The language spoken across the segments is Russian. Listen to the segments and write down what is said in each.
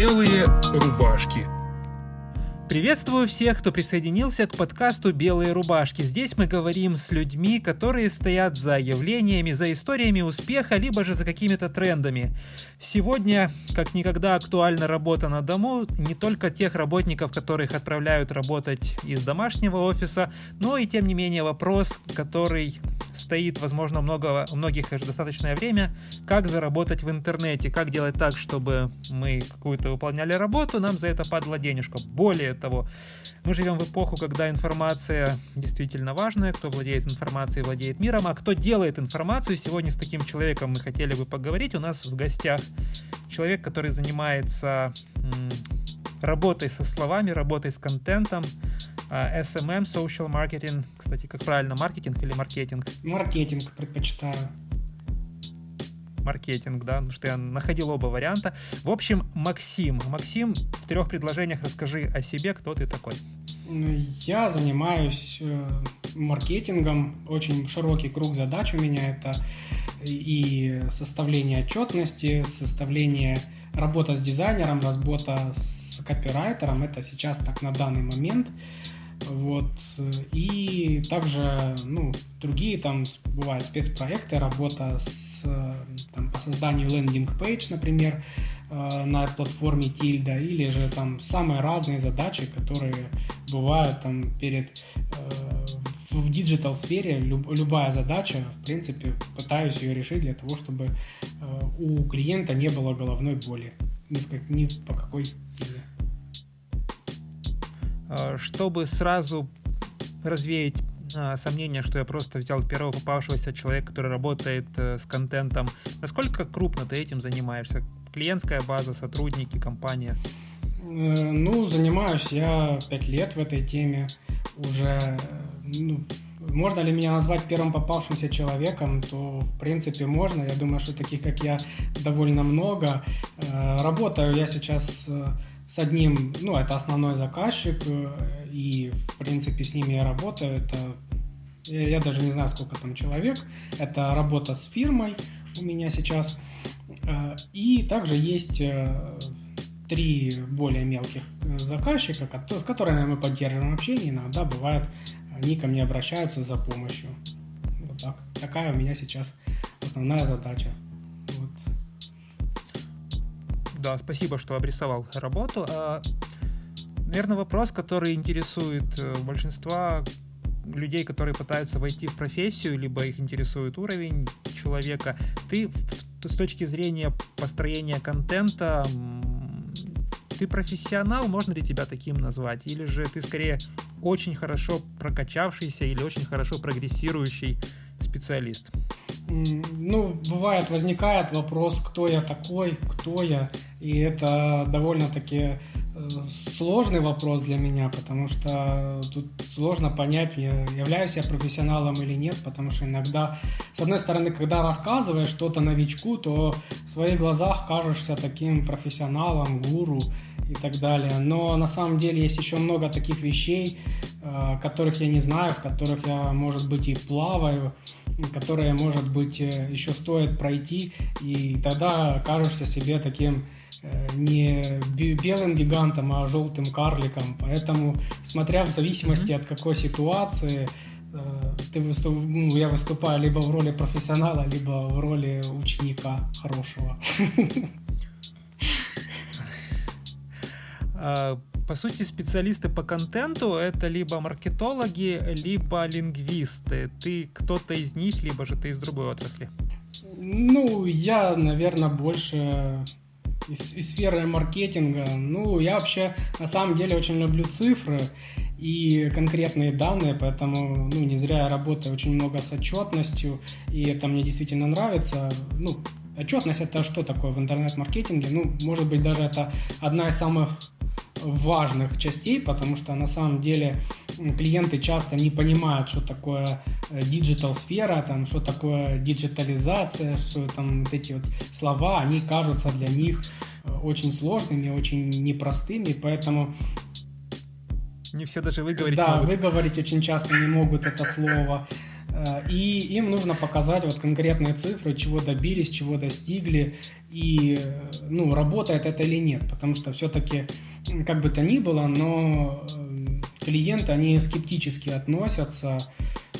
Белые рубашки. Приветствую всех, кто присоединился к подкасту «Белые рубашки». Здесь мы говорим с людьми, которые стоят за явлениями, за историями успеха, либо же за какими-то трендами. Сегодня, как никогда, актуальна работа на дому не только тех работников, которых отправляют работать из домашнего офиса, но и, тем не менее, вопрос, который стоит, возможно, много, у многих уже достаточное время, как заработать в интернете, как делать так, чтобы мы какую-то выполняли работу, нам за это падала денежка. Более того, мы живем в эпоху, когда информация действительно важная, кто владеет информацией, владеет миром, а кто делает информацию. Сегодня с таким человеком мы хотели бы поговорить. У нас в гостях человек, который занимается работой со словами, работой с контентом, а, SMM, social marketing, кстати, как правильно, маркетинг или маркетинг? Маркетинг предпочитаю маркетинг, да, потому что я находил оба варианта. В общем, Максим. Максим, в трех предложениях расскажи о себе, кто ты такой. Я занимаюсь э, маркетингом, очень широкий круг задач у меня это и составление отчетности, составление работа с дизайнером, работа с копирайтером, это сейчас так на данный момент. Вот. И также, ну, другие там бывают спецпроекты, работа с, там, по созданию landing page, например, э, на платформе Tilda, или же там самые разные задачи, которые бывают там перед э, в digital сфере люб, любая задача, в принципе, пытаюсь ее решить для того, чтобы э, у клиента не было головной боли ни, в ни по какой теме. Э, чтобы сразу развеять а, сомнение, что я просто взял первого попавшегося человека, который работает э, с контентом. Насколько крупно ты этим занимаешься? Клиентская база, сотрудники, компания? Э, ну, занимаюсь я пять лет в этой теме уже. Ну, можно ли меня назвать первым попавшимся человеком, то в принципе можно. Я думаю, что таких, как я, довольно много. Работаю я сейчас с одним, ну, это основной заказчик, э, и, в принципе, с ними я работаю. Это, я даже не знаю, сколько там человек. Это работа с фирмой у меня сейчас. Э, и также есть э, три более мелких заказчика, с которыми мы поддерживаем общение. Иногда бывает, они ко мне обращаются за помощью. Вот так. Такая у меня сейчас основная задача. Да, спасибо, что обрисовал работу. А, наверное, вопрос, который интересует э, большинства людей, которые пытаются войти в профессию, либо их интересует уровень человека. Ты с точки зрения построения контента, ты профессионал, можно ли тебя таким назвать? Или же ты скорее очень хорошо прокачавшийся или очень хорошо прогрессирующий специалист? Ну, бывает, возникает вопрос, кто я такой, кто я. И это довольно-таки э, сложный вопрос для меня, потому что тут сложно понять, являюсь я профессионалом или нет, потому что иногда, с одной стороны, когда рассказываешь что-то новичку, то в своих глазах кажешься таким профессионалом, гуру и так далее. Но на самом деле есть еще много таких вещей, э, которых я не знаю, в которых я, может быть, и плаваю, которые, может быть, э, еще стоит пройти, и тогда кажешься себе таким Э, не белым гигантом, а желтым карликом. Поэтому, смотря в зависимости mm-hmm. от какой ситуации, э, ты выступ... ну, я выступаю либо в роли профессионала, либо в роли ученика хорошего. По сути, специалисты по контенту это либо маркетологи, либо лингвисты. Ты кто-то из них, либо же ты из другой отрасли? Ну, я, наверное, больше из, из сферы маркетинга. Ну, я вообще на самом деле очень люблю цифры и конкретные данные, поэтому ну, не зря я работаю очень много с отчетностью, и это мне действительно нравится. Ну, отчетность это что такое в интернет-маркетинге? Ну, может быть, даже это одна из самых важных частей, потому что на самом деле клиенты часто не понимают, что такое digital сфера, там, что такое диджитализация, что там вот эти вот слова, они кажутся для них э, очень сложными, очень непростыми, поэтому не все даже выговорить Да, могут. выговорить очень часто не могут это слово. Э, и им нужно показать вот конкретные цифры, чего добились, чего достигли, и э, ну, работает это или нет, потому что все-таки, как бы то ни было, но э, клиенты, они скептически относятся,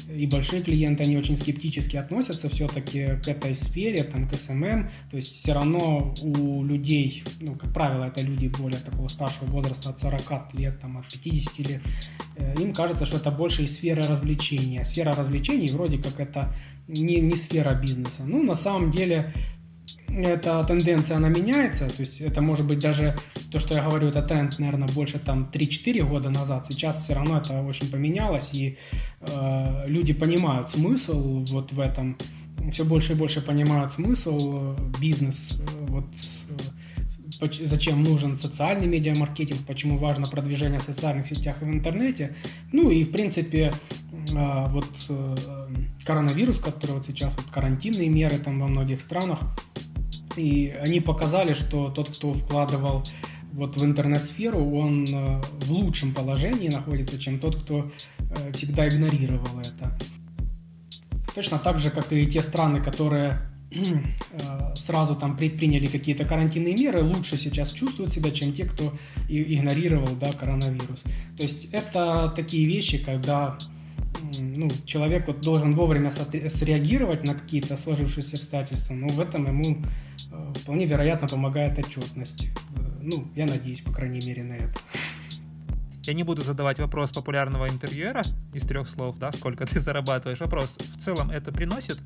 и большие клиенты, они очень скептически относятся все-таки к этой сфере, там, к SMM, то есть все равно у людей, ну, как правило, это люди более такого старшего возраста, от 40 лет, там, от 50 лет, им кажется, что это больше из сферы развлечения. Сфера развлечений вроде как это не, не сфера бизнеса. Ну, на самом деле, эта тенденция, она меняется, то есть это может быть даже то, что я говорю, это тренд, наверное, больше там 3-4 года назад, сейчас все равно это очень поменялось, и э, люди понимают смысл вот в этом, все больше и больше понимают смысл, э, бизнес, э, вот э, зачем нужен социальный медиамаркетинг, почему важно продвижение в социальных сетях и в интернете. Ну и, в принципе, вот коронавирус, который вот сейчас, вот карантинные меры там во многих странах, и они показали, что тот, кто вкладывал вот в интернет-сферу, он э, в лучшем положении находится, чем тот, кто э, всегда игнорировал это. Точно так же, как и те страны, которые э, сразу там предприняли какие-то карантинные меры, лучше сейчас чувствуют себя, чем те, кто игнорировал да, коронавирус. То есть это такие вещи, когда ну, человек вот должен вовремя среагировать на какие-то сложившиеся обстоятельства, но в этом ему э, вполне вероятно помогает отчетность. Э, ну, я надеюсь, по крайней мере, на это. Я не буду задавать вопрос популярного интервьюера из трех слов, да, сколько ты зарабатываешь. Вопрос, в целом это приносит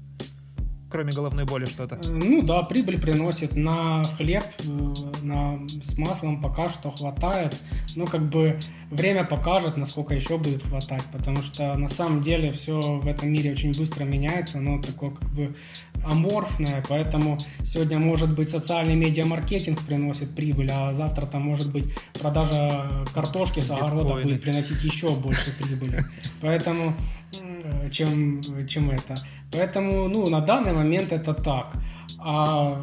кроме головной боли что-то? Э, ну да, прибыль приносит. На хлеб э, на, с маслом пока что хватает. Ну как бы время покажет, насколько еще будет хватать. Потому что на самом деле все в этом мире очень быстро меняется. но такое как бы аморфное. Поэтому сегодня может быть социальный медиамаркетинг приносит прибыль, а завтра там может быть продажа картошки с огорода будет приносить еще больше прибыли. Поэтому чем, чем это. Поэтому, ну, на данный момент это так. А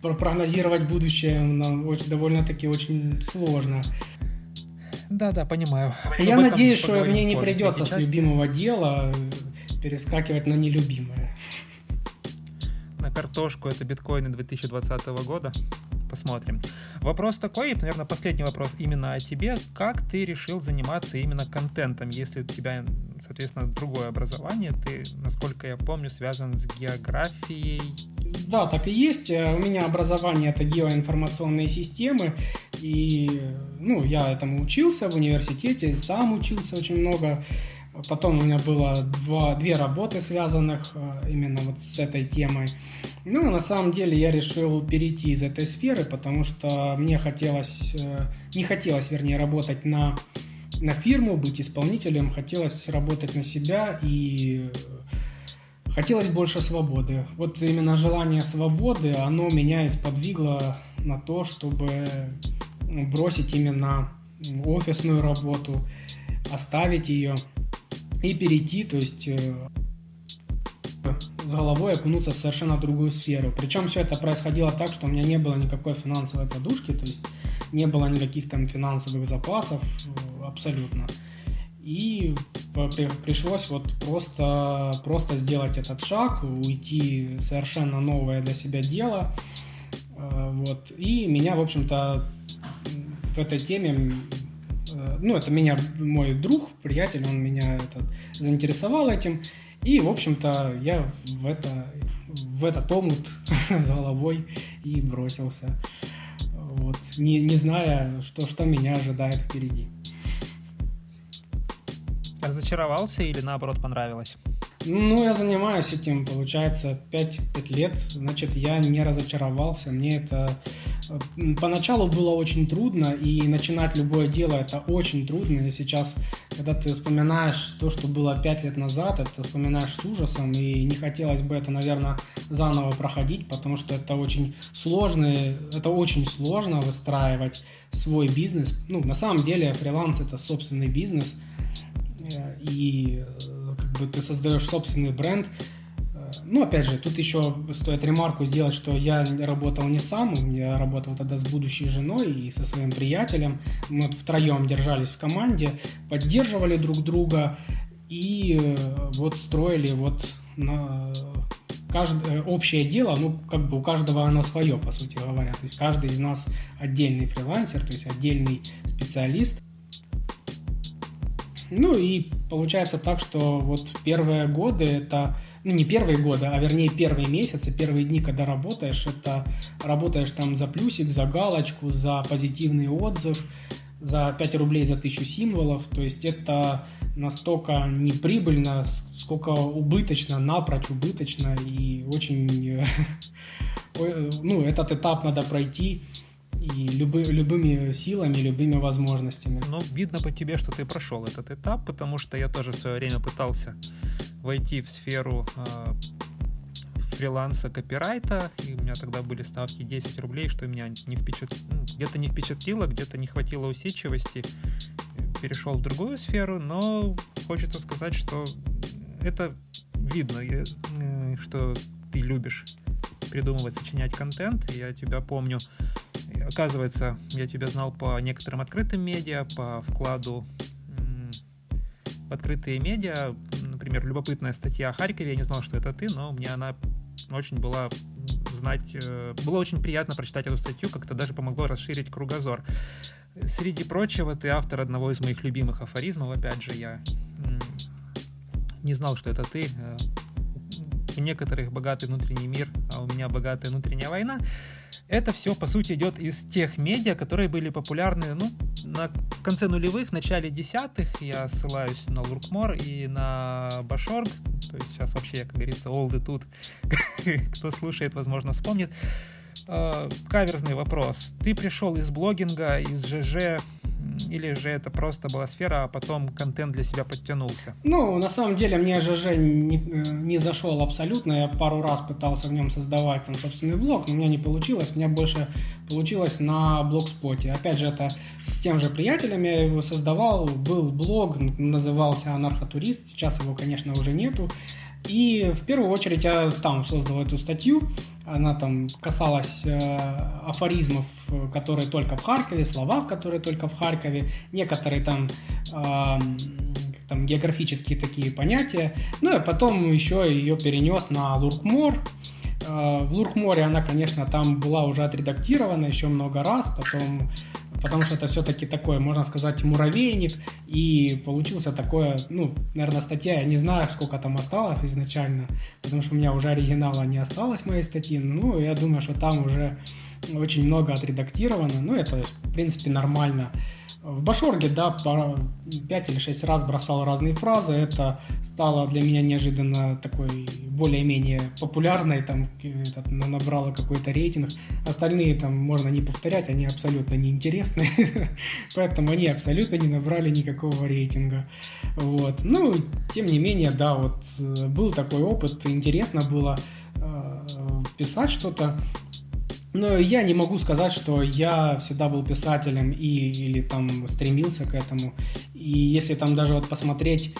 прогнозировать будущее нам очень, довольно-таки очень сложно. Да, да, понимаю. Я надеюсь, что мне не придется с любимого дела перескакивать на нелюбимое. На картошку это биткоины 2020 года посмотрим. Вопрос такой, наверное, последний вопрос именно о тебе. Как ты решил заниматься именно контентом, если у тебя, соответственно, другое образование? Ты, насколько я помню, связан с географией. Да, так и есть. Э, у меня образование это геоинформационные системы, и ну, я этому учился в университете, сам учился очень много. Потом у меня было два, две работы, связанных э, именно вот с этой темой. Ну, на самом деле я решил перейти из этой сферы, потому что мне хотелось, э, не хотелось, вернее, работать на, на фирму, быть исполнителем, хотелось работать на себя и хотелось больше свободы. Вот именно желание свободы, оно меня исподвигло на то, чтобы бросить именно офисную работу, оставить ее и перейти, то есть э, с головой окунуться в совершенно другую сферу. Причем все это происходило так, что у меня не было никакой финансовой подушки, то есть не было никаких там финансовых запасов э, абсолютно. И пришлось вот просто, просто сделать этот шаг, уйти совершенно новое для себя дело. Э, вот. И меня, в общем-то, в этой теме ну, это меня мой друг, приятель, он меня это, заинтересовал этим. И, в общем-то, я в это в этот омут с головой и бросился. Вот, не, не зная, что, что меня ожидает впереди. Разочаровался или наоборот понравилось? Ну, я занимаюсь этим, получается, 5, 5 лет, значит, я не разочаровался. Мне это поначалу было очень трудно, и начинать любое дело это очень трудно. И сейчас, когда ты вспоминаешь то, что было 5 лет назад, это вспоминаешь с ужасом, и не хотелось бы это, наверное, заново проходить, потому что это очень сложно, это очень сложно выстраивать свой бизнес. Ну, на самом деле, фриланс это собственный бизнес, э, и э, как бы ты создаешь собственный бренд. Э, ну, опять же, тут еще стоит ремарку сделать, что я работал не сам, я работал тогда с будущей женой и со своим приятелем. Мы вот втроем держались в команде, поддерживали друг друга. и э, вот строили вот на каждое общее дело, ну, как бы у каждого оно свое, по сути говоря. То есть каждый из нас отдельный фрилансер, то есть отдельный специалист. Ну и получается так, что вот первые годы это ну не первые годы, а вернее первые месяцы, первые дни, когда работаешь, это работаешь там за плюсик, за галочку, за позитивный отзыв, за 5 рублей за тысячу символов. То есть это настолько неприбыльно, сколько убыточно, напрочь убыточно и очень... Ну, этот этап надо пройти и любы, любыми силами, любыми возможностями. Ну, видно по тебе, что ты прошел этот этап, потому что я тоже в свое время пытался войти в сферу э, фриланса копирайта, и у меня тогда были ставки 10 рублей, что меня не впечат... Ну, где-то не впечатлило, где-то не хватило усидчивости. Перешел в другую сферу, но хочется сказать, что это видно, э, что ты любишь придумывать, сочинять контент. Я тебя помню, оказывается, я тебя знал по некоторым открытым медиа, по вкладу в открытые медиа. Например, любопытная статья о Харькове, я не знал, что это ты, но мне она очень была знать, э, было очень приятно прочитать эту статью, как-то даже помогло расширить кругозор. Среди прочего, ты автор одного из моих любимых афоризмов, опять же, я не знал, что это ты. У некоторых богатый внутренний мир, а у меня богатая внутренняя война. Это все, по сути, идет из тех медиа, которые были популярны ну, на, в конце нулевых, начале десятых. Я ссылаюсь на Луркмор и на Башорг. То есть сейчас вообще, как говорится, олды тут. Кто слушает, возможно, вспомнит. Э, каверзный вопрос. Ты пришел из блогинга, из ЖЖ, или же это просто была сфера, а потом контент для себя подтянулся? Ну, на самом деле, мне ЖЖ не, э, не зашел абсолютно. Я пару раз пытался в нем создавать там собственный блог, но у меня не получилось. У меня больше получилось на блогспоте. Опять же, это с тем же приятелем я его создавал. Был блог, назывался «Анархотурист». Сейчас его, конечно, уже нету. И в первую очередь я там создал эту статью. Она там касалась э, афоризмов, которые только в Харькове, слова, которые только в Харькове, некоторые там, э, там географические такие понятия. Ну и потом еще ее перенес на Луркмор. Э, в Луркморе она, конечно, там была уже отредактирована еще много раз, потом потому что это все-таки такой, можно сказать, муравейник, и получился такое, ну, наверное, статья, я не знаю, сколько там осталось изначально, потому что у меня уже оригинала не осталось моей статьи, ну, я думаю, что там уже очень много отредактировано, ну, это, в принципе, нормально. В Башорге, да, 5 или 6 раз бросал разные фразы. Это стало для меня неожиданно такой более-менее популярной, там этот, набрало какой-то рейтинг. Остальные там можно не повторять, они абсолютно неинтересны. Поэтому они абсолютно не набрали никакого рейтинга. Вот. Ну, тем не менее, да, вот э, был такой опыт, интересно было э, писать что-то. Но я не могу сказать, что я всегда был писателем и, или там стремился к этому. И если там даже вот посмотреть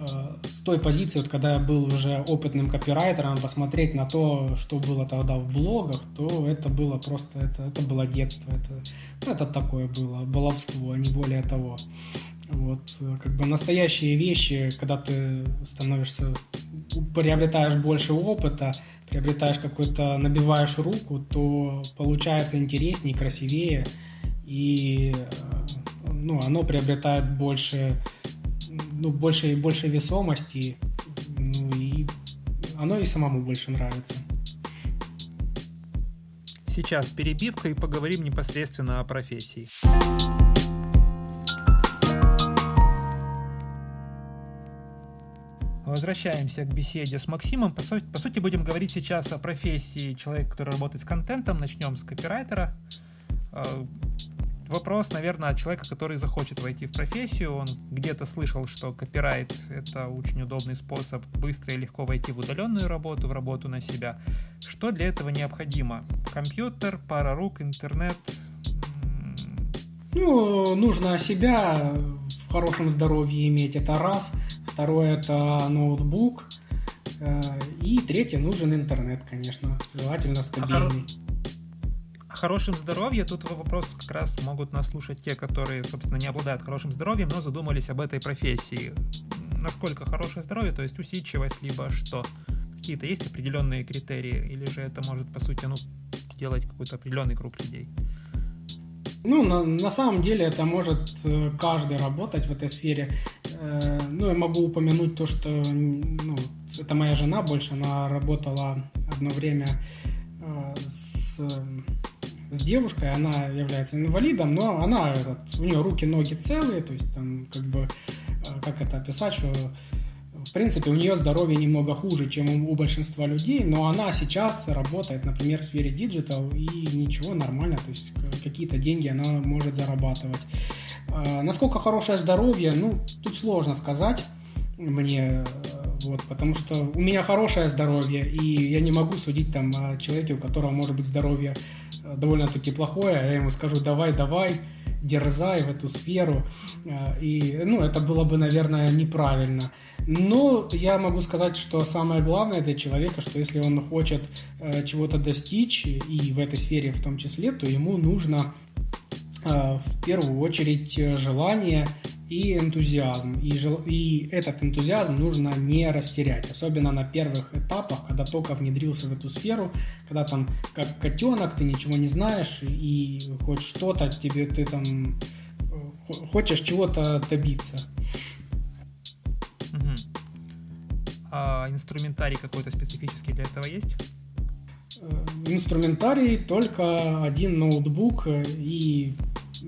э, с той позиции, вот когда я был уже опытным копирайтером, посмотреть на то, что было тогда в блогах, то это было просто, это, это было детство, это, ну, это такое было, баловство, не более того. Вот, как бы настоящие вещи, когда ты становишься, приобретаешь больше опыта, приобретаешь какой-то, набиваешь руку, то получается интереснее, красивее, и ну, оно приобретает больше, ну, больше и больше весомости, ну, и оно и самому больше нравится. Сейчас перебивка и поговорим непосредственно о профессии. Возвращаемся к беседе с Максимом. По, су- по сути, будем говорить сейчас о профессии человека, который работает с контентом. Начнем с копирайтера. А, вопрос, наверное, от человека, который захочет войти в профессию. Он где-то слышал, что копирайт — это очень удобный способ быстро и легко войти в удаленную работу, в работу на себя. Что для этого необходимо? Компьютер, пара рук, интернет? Ну, нужно себя в хорошем здоровье иметь, это раз — второе это ноутбук, э, и третье нужен интернет, конечно, желательно стабильный. О хорошем здоровье тут вопрос как раз могут нас слушать те, которые, собственно, не обладают хорошим здоровьем, но задумались об этой профессии. насколько хорошее здоровье, то есть усидчивость, либо что? Какие-то есть определенные критерии, или же это может, по сути, ну, делать какой-то определенный круг людей? Ну, на, на самом деле это может э, каждый работать в этой сфере. Э, ну, я могу упомянуть то, что ну, это моя жена больше, она работала одно время э, с, с девушкой, она является инвалидом, но она, этот, у нее руки, ноги целые, то есть там как бы, как это описать, что в принципе, у нее здоровье немного хуже, чем у большинства людей, но она сейчас работает, например, в сфере digital, и ничего, нормально, то есть какие-то деньги она может зарабатывать. А, насколько хорошее здоровье, ну, тут сложно сказать мне, вот, потому что у меня хорошее здоровье, и я не могу судить там о человеке, у которого может быть здоровье э, довольно-таки плохое, я ему скажу, давай, давай, дерзай в эту сферу, э, и, ну, это было бы, наверное, неправильно. Но я могу сказать, что самое главное для человека, что если он хочет э, чего-то достичь, и в этой сфере в том числе, то ему нужно э, в первую очередь желание и энтузиазм. И, жел... и этот энтузиазм нужно не растерять, особенно на первых этапах, когда только внедрился в эту сферу, когда там как котенок, ты ничего не знаешь, и хоть что-то тебе ты там э, хочешь чего-то добиться. А инструментарий какой-то специфический для этого есть? Э, инструментарий только один ноутбук и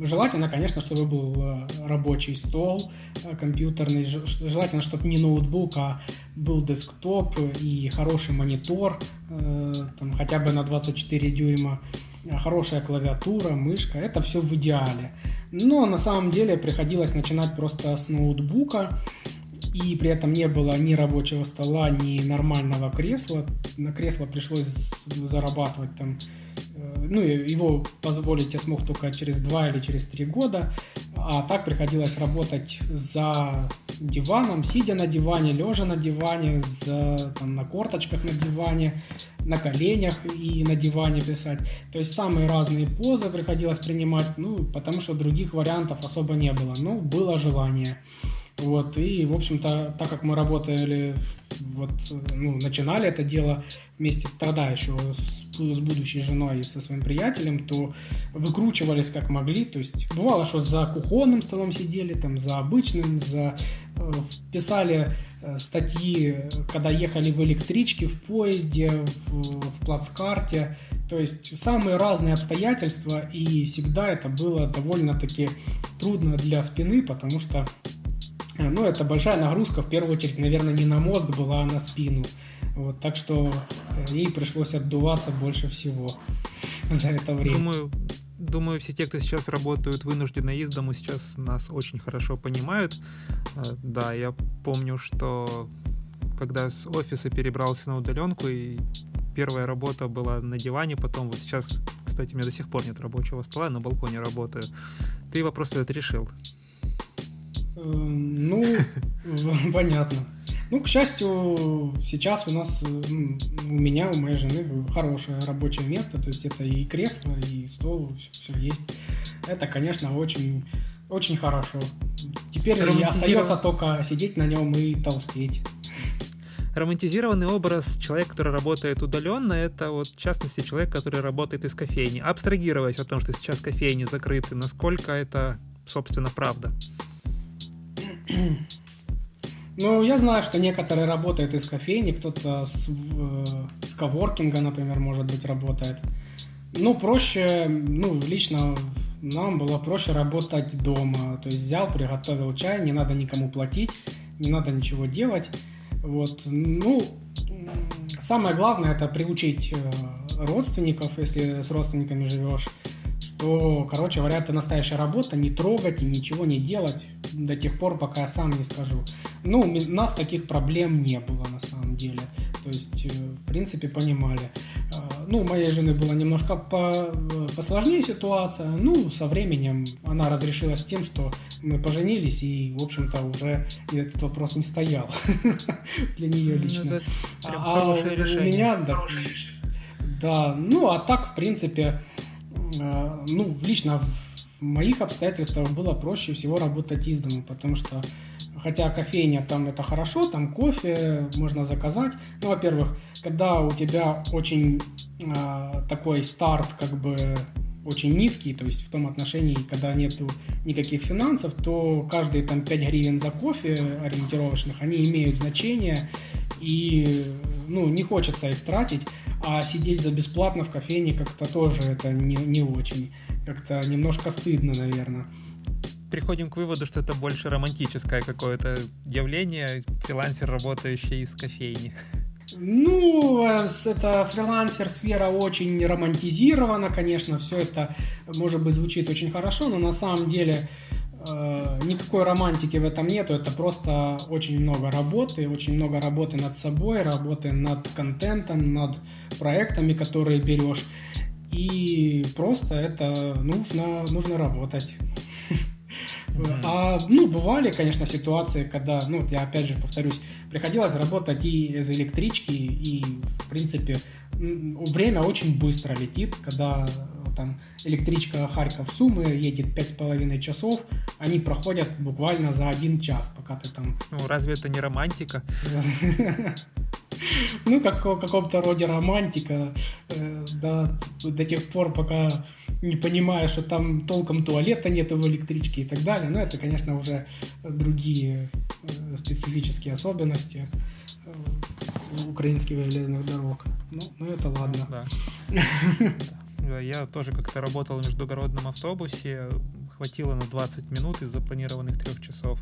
желательно, конечно, чтобы был э, рабочий стол э, компьютерный, желательно, чтобы не ноутбук, а был десктоп и хороший монитор, там, хотя бы на 24 дюйма, хорошая клавиатура, мышка, это все в идеале. Но на самом деле приходилось начинать просто с ноутбука, и при этом не было ни рабочего стола, ни нормального кресла. На кресло пришлось зарабатывать там, э, ну, его позволить я смог только через два или через три года, а так приходилось работать за диваном, сидя на диване, лежа на диване, за, там, на корточках на диване, на коленях и на диване писать. То есть самые разные позы приходилось принимать, ну, потому что других вариантов особо не было. Ну, было желание. Вот, и, в общем-то, так как мы работали, вот, ну, начинали это дело вместе тогда еще с, с будущей женой и со своим приятелем, то выкручивались как могли. То есть бывало, что за кухонным столом сидели, там, за обычным, за э, писали э, статьи, когда ехали в электричке, в поезде, в, в плацкарте. То есть самые разные обстоятельства, и всегда это было довольно-таки трудно для спины, потому что ну, это большая нагрузка, в первую очередь, наверное, не на мозг была, а на спину. Вот, так что э, ей пришлось отдуваться больше всего за это время. Думаю, думаю, все те, кто сейчас работают вынужденно из дому, сейчас нас очень хорошо понимают. Э, да, я помню, что когда с офиса перебрался на удаленку, и первая работа была на диване, потом вот сейчас, кстати, у меня до сих пор нет рабочего стола, на балконе работаю. Ты вопрос этот решил. Эм, ну, понятно. Ну, к счастью, сейчас у нас, у меня, у моей жены хорошее рабочее место, то есть это и кресло, и стол, все, все есть. Это, конечно, очень, очень хорошо. Теперь остается только сидеть на нем и толстеть. Романтизированный образ человека, который работает удаленно, это вот, в частности, человек, который работает из кофейни. Абстрагировать о том, что сейчас кофейни закрыты, насколько это, собственно, правда? Ну, я знаю, что некоторые работают из кофейни, кто-то с, э, с коворкинга, например, может быть, работает. Ну, проще, ну, лично нам было проще работать дома. То есть взял, приготовил чай, не надо никому платить, не надо ничего делать. Вот, ну, самое главное это приучить э, родственников, если с родственниками живешь, что, короче говоря, это настоящая работа, не трогать и ничего не делать до тех пор, пока я сам не скажу. Ну, у нас таких проблем не было на самом деле. То есть, э, в принципе, понимали. А, ну, у моей жены была немножко по, посложнее ситуация. Ну, со временем она разрешилась тем, что мы поженились, и, в общем-то, уже этот вопрос не стоял для нее ну, лично. А у меня, да, да, ну, а так, в принципе, Э, ну, лично в моих обстоятельствах было проще всего работать из дома, потому что хотя кофейня там это хорошо, там кофе можно заказать. Ну, во-первых, когда у тебя очень э, такой старт, как бы очень низкий, то есть в том отношении, когда нету никаких финансов, то каждые там 5 гривен за кофе ориентировочных, они имеют значение, и ну, не хочется их тратить, а сидеть за бесплатно в кофейне как-то тоже это не, не очень, как-то немножко стыдно, наверное приходим к выводу, что это больше романтическое какое-то явление, фрилансер, работающий из кофейни. Ну, это фрилансер-сфера очень романтизирована, конечно, все это, может быть, звучит очень хорошо, но на самом деле э, никакой романтики в этом нету, это просто очень много работы, очень много работы над собой, работы над контентом, над проектами, которые берешь, и просто это нужно, нужно работать. А, ну, бывали, конечно, ситуации, когда, ну, я опять же повторюсь, приходилось работать и из электрички, и, в принципе, время очень быстро летит, когда там электричка Харьков-Сумы едет пять с половиной часов, они проходят буквально за один час, пока ты там... Ну, разве это не романтика? Ну, как в каком-то роде романтика, э, да, до тех пор, пока не понимаешь, что там толком туалета нету в электричке и так далее. Но это, конечно, уже другие э, специфические особенности э, украинских железных дорог. Ну, ну это ладно. Да. Я тоже как-то работал в междугородном автобусе, хватило на 20 минут из запланированных трех часов.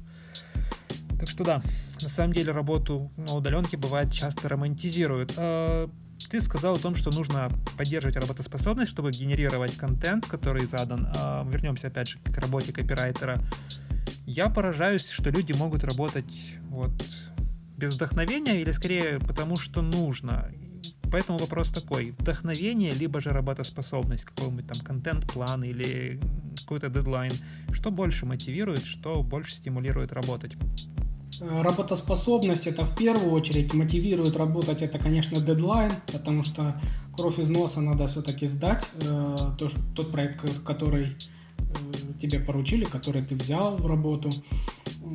Так что да, на самом деле работу на удаленке бывает часто романтизируют. А, ты сказал о том, что нужно поддерживать работоспособность, чтобы генерировать контент, который задан. А, вернемся опять же к работе копирайтера. Я поражаюсь, что люди могут работать вот без вдохновения или скорее потому, что нужно. Поэтому вопрос такой. Вдохновение, либо же работоспособность, какой-нибудь там контент-план или какой-то дедлайн. Что больше мотивирует, что больше стимулирует работать? Э, работоспособность это в первую очередь мотивирует работать это, конечно, дедлайн, потому что кровь из носа надо все-таки сдать. Э, то, тот проект, который тебе поручили, который ты взял в работу.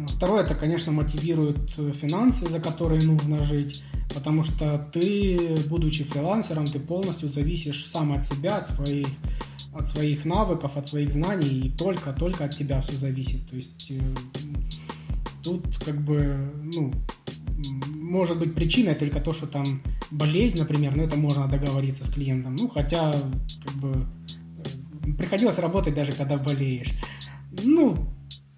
Второе, это, конечно, мотивирует финансы, за которые нужно жить, потому что ты, будучи фрилансером, ты полностью зависишь сам от себя, от своих, от своих навыков, от своих знаний, и только-только от тебя все зависит. То есть Тут как бы, ну, может быть причиной только то, что там болезнь, например, но это можно договориться с клиентом. Ну, хотя, как бы, э, приходилось работать даже когда болеешь. Ну,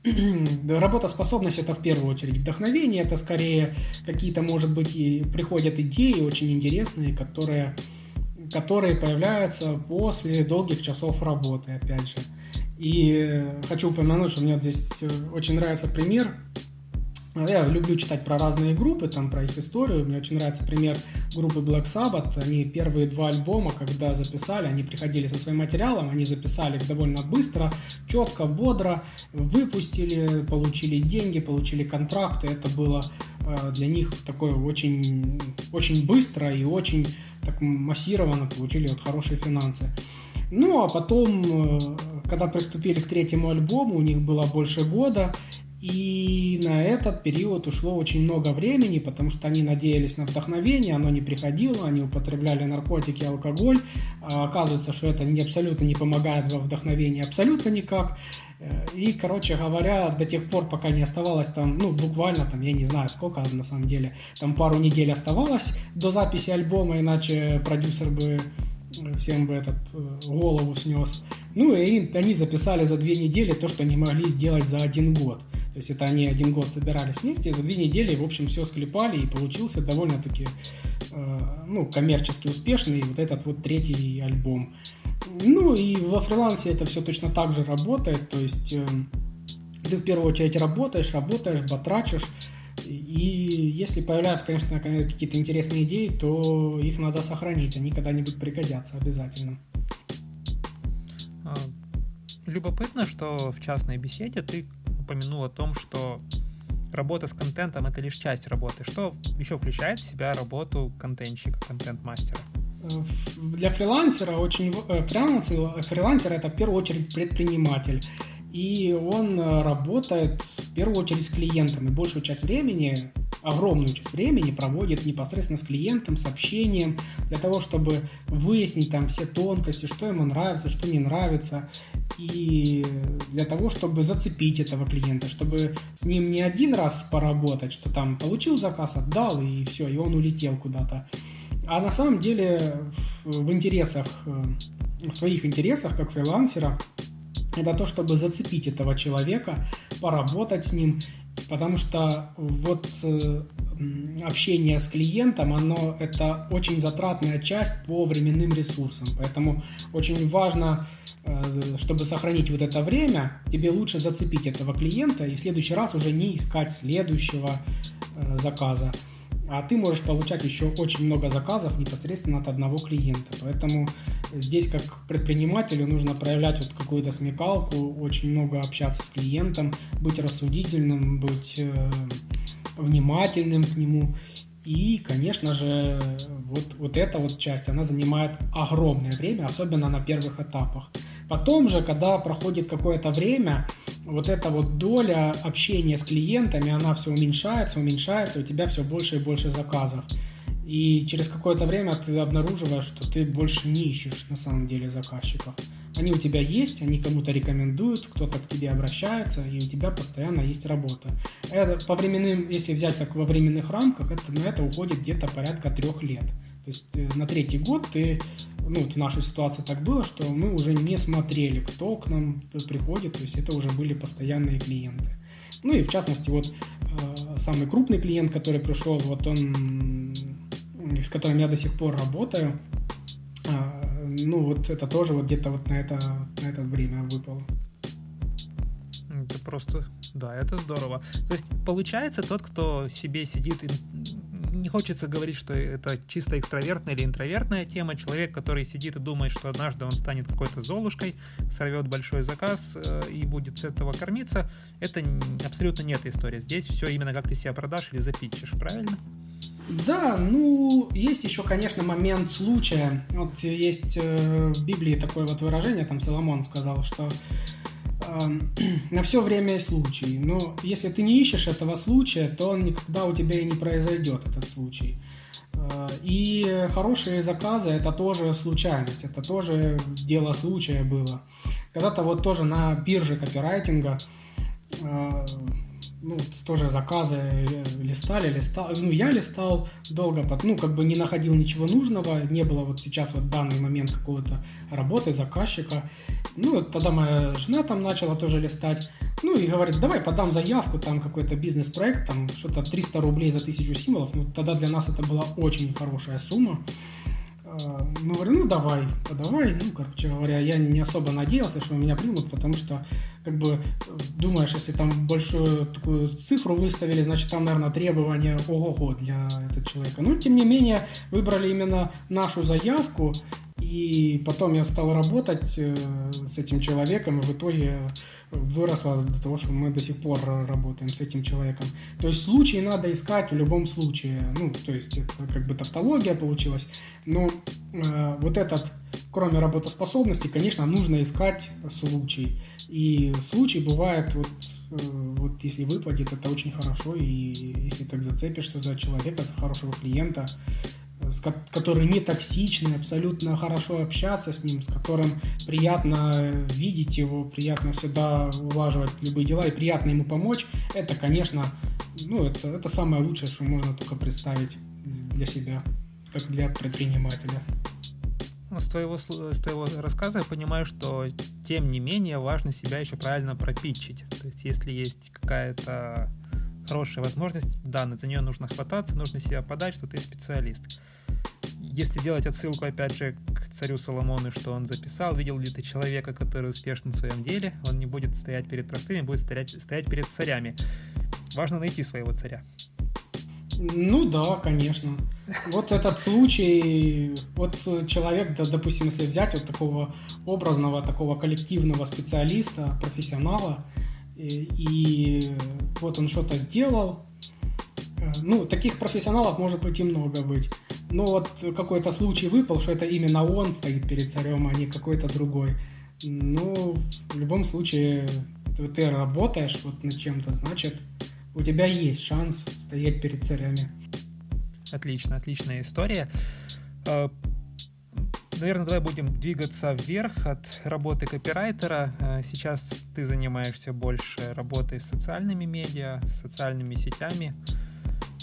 работоспособность это в первую очередь вдохновение, это скорее какие-то, может быть, и приходят идеи очень интересные, которые, которые появляются после долгих часов работы, опять же. И хочу упомянуть, что мне здесь э, очень нравится пример я люблю читать про разные группы, там про их историю. Мне очень нравится пример группы Black Sabbath. Они первые два альбома, когда записали, они приходили со своим материалом, они записали их довольно быстро, четко, бодро, выпустили, получили деньги, получили контракты. Это было э, для них такое очень, очень быстро и очень так массированно получили вот хорошие финансы. Ну, а потом, э, когда приступили к третьему альбому, у них было больше года, и на этот период ушло очень много времени, потому что они надеялись на вдохновение, оно не приходило, они употребляли наркотики, алкоголь. А оказывается, что это не, абсолютно не помогает во вдохновении, абсолютно никак. Э, и, короче говоря, до тех пор, пока не оставалось там, ну, буквально там, я не знаю сколько на самом деле, там пару недель оставалось до записи альбома, иначе продюсер бы э, всем бы этот э, голову снес. Ну и они записали за две недели то, что не могли сделать за один год. То есть это они один год собирались вместе, за две недели, в общем, все склепали, и получился довольно-таки э, ну, коммерчески успешный вот этот вот третий альбом. Ну и во фрилансе это все точно так же работает, то есть э, ты в первую очередь работаешь, работаешь, батрачишь, и если появляются, конечно, какие-то интересные идеи, то их надо сохранить, они когда-нибудь пригодятся обязательно. А, любопытно, что в частной беседе ты упомянул о том, что работа с контентом это лишь часть работы. Что еще включает в себя работу контентщика, контент-мастера? Для фрилансера очень фрилансер, фрилансер это в первую очередь предприниматель. И он работает в первую очередь с клиентами. Большую часть времени, огромную часть времени проводит непосредственно с клиентом, с общением, для того, чтобы выяснить там все тонкости, что ему нравится, что не нравится, и для того, чтобы зацепить этого клиента, чтобы с ним не один раз поработать, что там получил заказ, отдал, и все, и он улетел куда-то. А на самом деле в интересах, э, в своих интересах, как фрилансера, это то, чтобы зацепить этого человека, поработать с ним, потому что вот э, общение с клиентом, оно это очень затратная часть по временным ресурсам, поэтому очень важно, э, чтобы сохранить вот это время, тебе лучше зацепить этого клиента и в следующий раз уже не искать следующего э, заказа а ты можешь получать еще очень много заказов непосредственно от одного клиента. Поэтому здесь как предпринимателю нужно проявлять вот какую-то смекалку, очень много общаться с клиентом, быть рассудительным, быть э, внимательным к нему. И, конечно же, вот, вот эта вот часть, она занимает огромное время, особенно на первых этапах. Потом же, когда проходит какое-то время, вот эта вот доля общения с клиентами, она все уменьшается, уменьшается, у тебя все больше и больше заказов. И через какое-то время ты обнаруживаешь, что ты больше не ищешь на самом деле заказчиков. Они у тебя есть, они кому-то рекомендуют, кто-то к тебе обращается, и у тебя постоянно есть работа. Это по временным, если взять так во временных рамках, это, на это уходит где-то порядка трех лет. То есть э, на третий год ты, ну, вот в нашей ситуации так было, что мы уже не смотрели, кто к нам приходит, то есть это уже были постоянные клиенты. Ну и в частности, вот э, самый крупный клиент, который пришел, вот он, с которым я до сих пор работаю, э, ну вот это тоже вот где-то вот на это, на это время выпало. Это просто, да, это здорово. То есть получается тот, кто себе сидит не хочется говорить, что это чисто экстравертная или интровертная тема. Человек, который сидит и думает, что однажды он станет какой-то золушкой, сорвет большой заказ э, и будет с этого кормиться, это абсолютно не эта история. Здесь все именно как ты себя продашь или запитчишь, правильно? Да, ну, есть еще, конечно, момент случая. Вот есть э, в Библии такое вот выражение, там Соломон сказал, что на все время и случай. Но если ты не ищешь этого случая, то он никогда у тебя и не произойдет, этот случай. А, и хорошие заказы это тоже случайность, это тоже дело случая было. Когда-то вот тоже на бирже копирайтинга а, ну, тоже заказы листали, листал, ну, я листал долго, ну, как бы не находил ничего нужного, не было вот сейчас вот данный момент какого-то работы, заказчика. Ну, тогда моя жена там начала тоже листать, ну, и говорит, давай подам заявку, там какой-то бизнес-проект, там что-то 300 рублей за тысячу символов, ну, тогда для нас это была очень хорошая сумма. А, ну, говорю, ну давай, давай. Ну, короче говоря, я не особо надеялся, что меня примут, потому что, как бы, думаешь, если там большую такую цифру выставили, значит, там, наверное, требования ого-го для этого человека. Но, тем не менее, выбрали именно нашу заявку, и потом я стал работать э, с этим человеком, и в итоге выросло до того, что мы до сих пор работаем с этим человеком. То есть случаи надо искать в любом случае. Ну, то есть это как бы тавтология получилась. Но э, вот этот, кроме работоспособности, конечно, нужно искать случай. И случай бывает вот э, вот если выпадет, это очень хорошо, и если так зацепишься за человека, за хорошего клиента, с который не токсичный, абсолютно хорошо общаться с ним, с которым приятно видеть его, приятно всегда улаживать любые дела и приятно ему помочь, это, конечно, ну, это, это самое лучшее, что можно только представить для себя, как для предпринимателя. Ну, с твоего, с твоего рассказа я понимаю, что тем не менее важно себя еще правильно пропитчить. То есть если есть какая-то хорошая возможность, да, за нее нужно хвататься, нужно себя подать, что ты специалист если делать отсылку, опять же, к царю Соломону, что он записал, видел ли ты человека, который успешен в своем деле, он не будет стоять перед простыми, будет стоять, стоять перед царями. Важно найти своего царя. Ну да, конечно. Вот этот случай, вот человек, да, допустим, если взять вот такого образного, такого коллективного специалиста, профессионала, и, и вот он что-то сделал, ну, таких профессионалов может быть и много быть. Но вот какой-то случай выпал, что это именно он стоит перед царем, а не какой-то другой. Ну, в любом случае, ты, работаешь вот над чем-то, значит, у тебя есть шанс стоять перед царями. Отлично, отличная история. А, наверное, давай будем двигаться вверх от работы копирайтера. А, сейчас ты занимаешься больше работой с социальными медиа, с социальными сетями.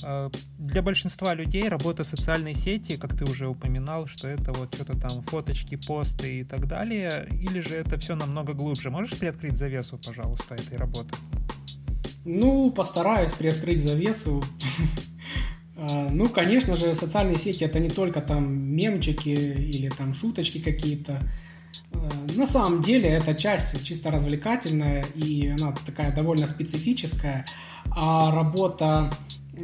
А, для большинства людей работа социальной сети, как ты уже упоминал, что это вот что-то там фоточки, посты и так далее, или же это все намного глубже. Можешь приоткрыть завесу, пожалуйста, этой работы? Ну, постараюсь приоткрыть завесу. А, ну, конечно же, социальные сети это не только там мемчики или там шуточки какие-то. А, на самом деле это часть чисто развлекательная и она такая довольно специфическая. А работа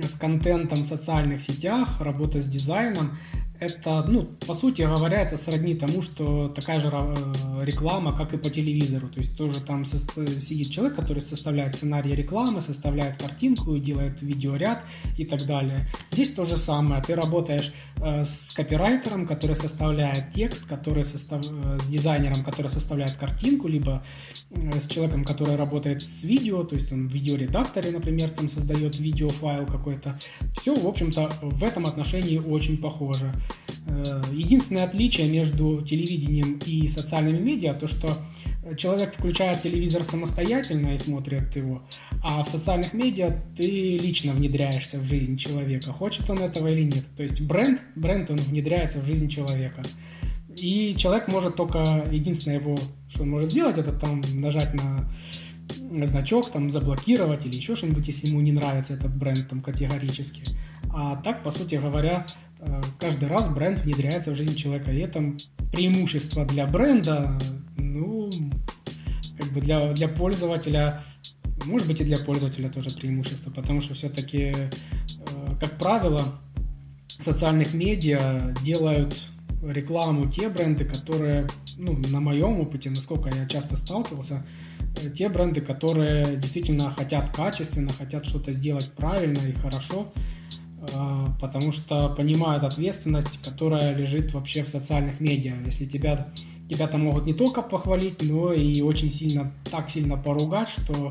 с контентом в социальных сетях, работа с дизайном, это, ну, по сути говоря, это сродни тому, что такая же э, реклама, как и по телевизору. То есть тоже там сидит человек, который составляет сценарий рекламы, составляет картинку, делает видеоряд и так далее. Здесь то же самое. Ты работаешь э, с копирайтером, который составляет текст, который состав... Э, с дизайнером, который составляет картинку, либо с человеком, который работает с видео, то есть он в видеоредакторе, например, там создает видеофайл какой-то. Все, в общем-то, в этом отношении очень похоже. Э, единственное отличие между телевидением и социальными медиа, то что человек включает телевизор самостоятельно и смотрит его, а в социальных медиа ты лично внедряешься в жизнь человека, хочет он этого или нет. То есть бренд, бренд он внедряется в жизнь человека. И человек может только, единственное его, что он может сделать, это там нажать на значок, там заблокировать или еще что-нибудь, если ему не нравится этот бренд там категорически. А так, по сути говоря, Э, каждый раз бренд внедряется в жизнь человека. И это преимущество для бренда, ну, как бы для, для пользователя, может быть и для пользователя тоже преимущество, потому что все-таки, э, как правило, социальных медиа делают рекламу те бренды, которые, ну, на моем опыте, насколько я часто сталкивался, э, те бренды, которые действительно хотят качественно, хотят что-то сделать правильно и хорошо, потому что понимают ответственность, которая лежит вообще в социальных медиа. Если тебя, тебя там могут не только похвалить, но и очень сильно, так сильно поругать, что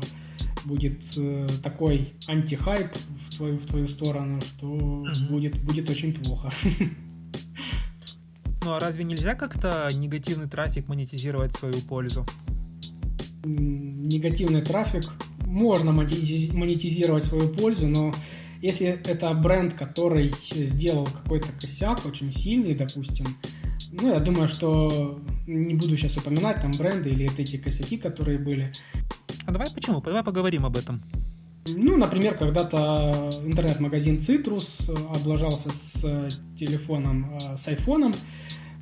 будет э, такой антихайп в твою, в твою сторону, что угу. будет, будет очень плохо. Ну а разве нельзя как-то негативный трафик монетизировать в свою пользу? Негативный трафик можно монетизировать в свою пользу, но если это бренд, который сделал какой-то косяк очень сильный, допустим, ну, я думаю, что не буду сейчас упоминать там бренды или это эти косяки, которые были. А давай почему? Давай поговорим об этом. Ну, например, когда-то интернет-магазин Citrus облажался с телефоном, э, с айфоном,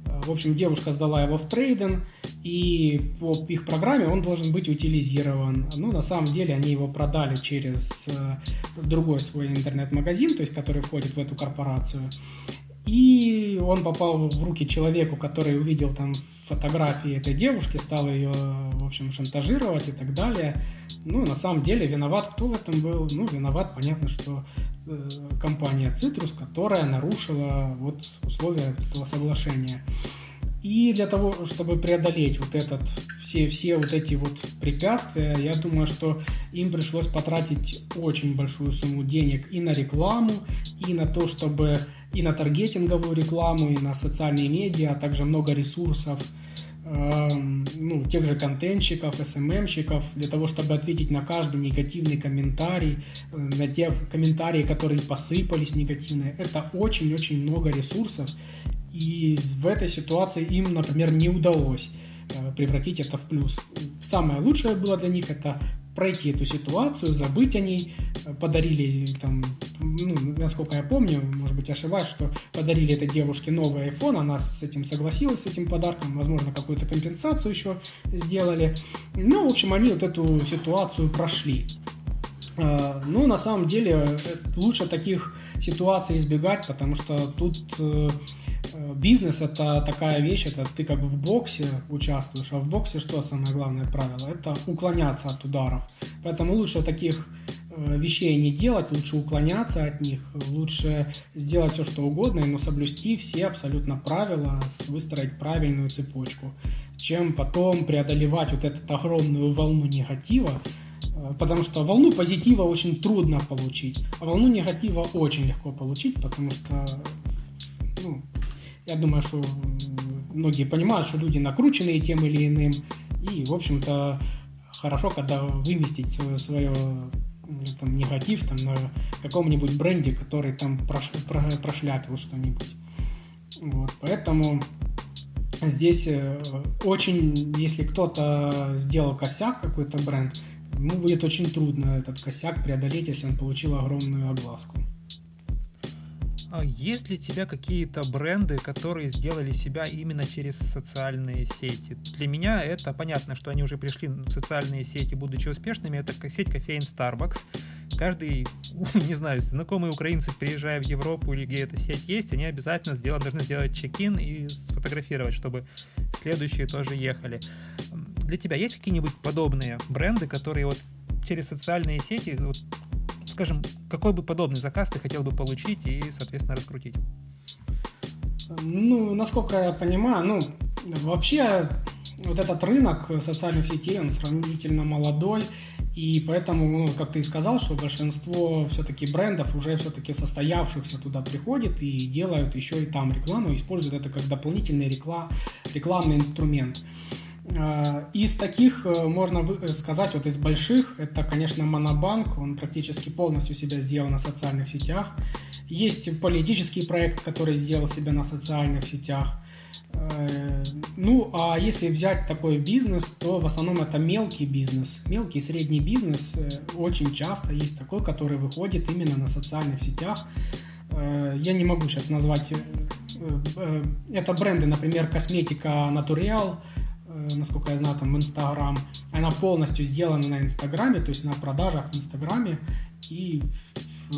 в общем, девушка сдала его в трейдинг, и по их программе он должен быть утилизирован. Ну, на самом деле, они его продали через э, другой свой интернет-магазин, то есть который входит в эту корпорацию. И он попал в руки человеку, который увидел там фотографии этой девушки, стал ее, в общем, шантажировать и так далее. Ну, на самом деле, виноват кто в этом был? Ну, виноват, понятно, что э, компания Citrus, которая нарушила вот условия этого соглашения. И для того, чтобы преодолеть вот этот, все, все вот эти вот препятствия, я думаю, что им пришлось потратить очень большую сумму денег и на рекламу, и на то, чтобы и на таргетинговую рекламу, и на социальные медиа, а также много ресурсов, э, ну, тех же контентщиков, СММщиков, для того, чтобы ответить на каждый негативный комментарий, э, на те комментарии, которые посыпались негативные. Это очень-очень много ресурсов, и в этой ситуации им, например, не удалось э, превратить это в плюс. Самое лучшее было для них это пройти эту ситуацию, забыть о ней, э, подарили там, ну, насколько я помню, может быть ошибаюсь, что подарили этой девушке новый iPhone, она с этим согласилась, с этим подарком, возможно, какую-то компенсацию еще сделали. Ну, в общем, они вот эту ситуацию прошли. Э, ну, на самом деле, лучше таких ситуаций избегать, потому что тут Э, бизнес это такая вещь, это ты как в боксе участвуешь, а в боксе что самое главное правило? Это уклоняться от ударов. Поэтому лучше таких э, вещей не делать, лучше уклоняться от них, лучше сделать все, что угодно, но соблюсти все абсолютно правила, выстроить правильную цепочку. чем потом преодолевать вот эту огромную волну негатива, э, потому что волну позитива очень трудно получить, а волну негатива очень легко получить, потому что, ну, я думаю, что многие понимают, что люди накрученные тем или иным, и, в общем-то, хорошо, когда выместить свое, свое там, негатив там, на каком-нибудь бренде, который там прош, про, прошляпил что-нибудь. Вот, поэтому здесь э, очень, если кто-то сделал косяк, какой-то бренд, ему будет очень трудно этот косяк преодолеть, если он получил огромную огласку. А есть ли у тебя какие-то бренды, которые сделали себя именно через социальные сети? Для меня это понятно, что они уже пришли в социальные сети, будучи успешными. Это сеть кофеин Starbucks. Каждый, не знаю, знакомые украинцы, приезжая в Европу или где эта сеть есть, они обязательно сделать, должны сделать чек-ин и сфотографировать, чтобы следующие тоже ехали. Для тебя есть какие-нибудь подобные бренды, которые вот через социальные сети вот, скажем, какой бы подобный заказ ты хотел бы получить и, соответственно, раскрутить? Ну, насколько я понимаю, ну, вообще вот этот рынок социальных сетей, он сравнительно молодой, и поэтому, ну, как ты и сказал, что большинство все-таки брендов уже все-таки состоявшихся туда приходит и делают еще и там рекламу, используют это как дополнительный реклам, рекламный инструмент. А, из таких э, можно сказать, вот из больших, это, конечно, Монобанк, он практически полностью себя сделал на социальных сетях. Есть политический проект, который сделал себя на социальных сетях. Э, ну, а если взять такой бизнес, то в основном это мелкий бизнес. Мелкий и средний бизнес э, очень часто есть такой, который выходит именно на социальных сетях. Я не могу сейчас назвать... Это бренды, например, косметика Натуреал, Э, насколько я знаю, там в Инстаграм. Она полностью сделана на Инстаграме, то есть на продажах в Инстаграме. И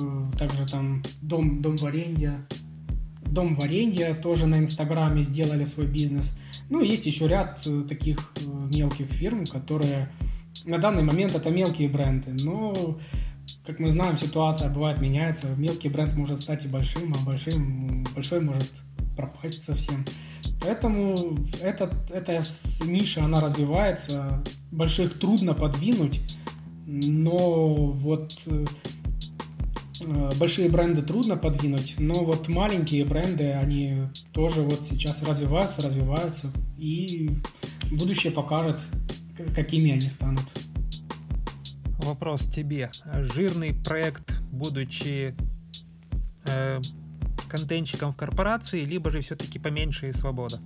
э, также там дом, дом варенья, дом варенья тоже на Инстаграме сделали свой бизнес. Ну, есть еще ряд э, таких мелких фирм, которые на данный момент это мелкие бренды. Но, как мы знаем, ситуация бывает меняется. Мелкий бренд может стать и большим, а большим, большой может пропасть совсем. Поэтому этот, эта ниша, она развивается. Больших трудно подвинуть, но вот э, большие бренды трудно подвинуть, но вот маленькие бренды, они тоже вот сейчас развиваются, развиваются, и будущее покажет, какими они станут. Вопрос тебе. Жирный проект, будучи э, контентчиком в корпорации, либо же все-таки поменьше и свобода?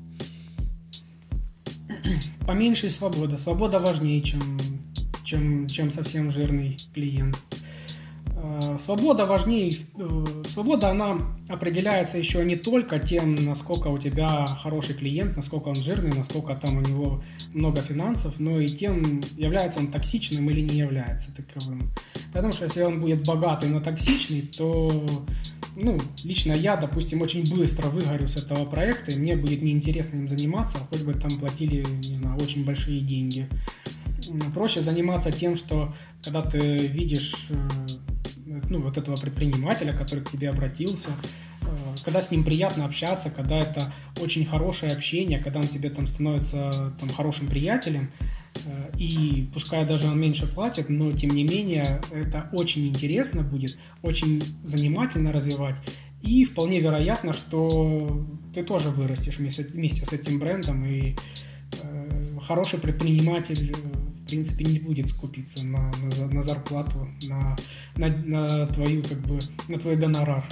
Поменьше и свобода. Свобода важнее, чем, чем, чем совсем жирный клиент. Э, свобода важнее. Э, свобода, она определяется еще не только тем, насколько у тебя хороший клиент, насколько он жирный, насколько там у него много финансов, но и тем, является он токсичным или не является таковым. Потому что если он будет богатый, но токсичный, то ну, лично я, допустим, очень быстро выгорю с этого проекта, и мне будет неинтересно им заниматься, хоть бы там платили, не знаю, очень большие деньги. Проще заниматься тем, что когда ты видишь э, ну, вот этого предпринимателя, который к тебе обратился, э, когда с ним приятно общаться, когда это очень хорошее общение, когда он тебе там становится там, хорошим приятелем, э, и пускай даже он меньше платит, но тем не менее это очень интересно будет, очень занимательно развивать. И вполне вероятно, что ты тоже вырастешь вместе, вместе с этим брендом, и э, хороший предприниматель принципе, не будет скупиться на, на, на зарплату, на, на, на твою, как бы, на твой гонорар.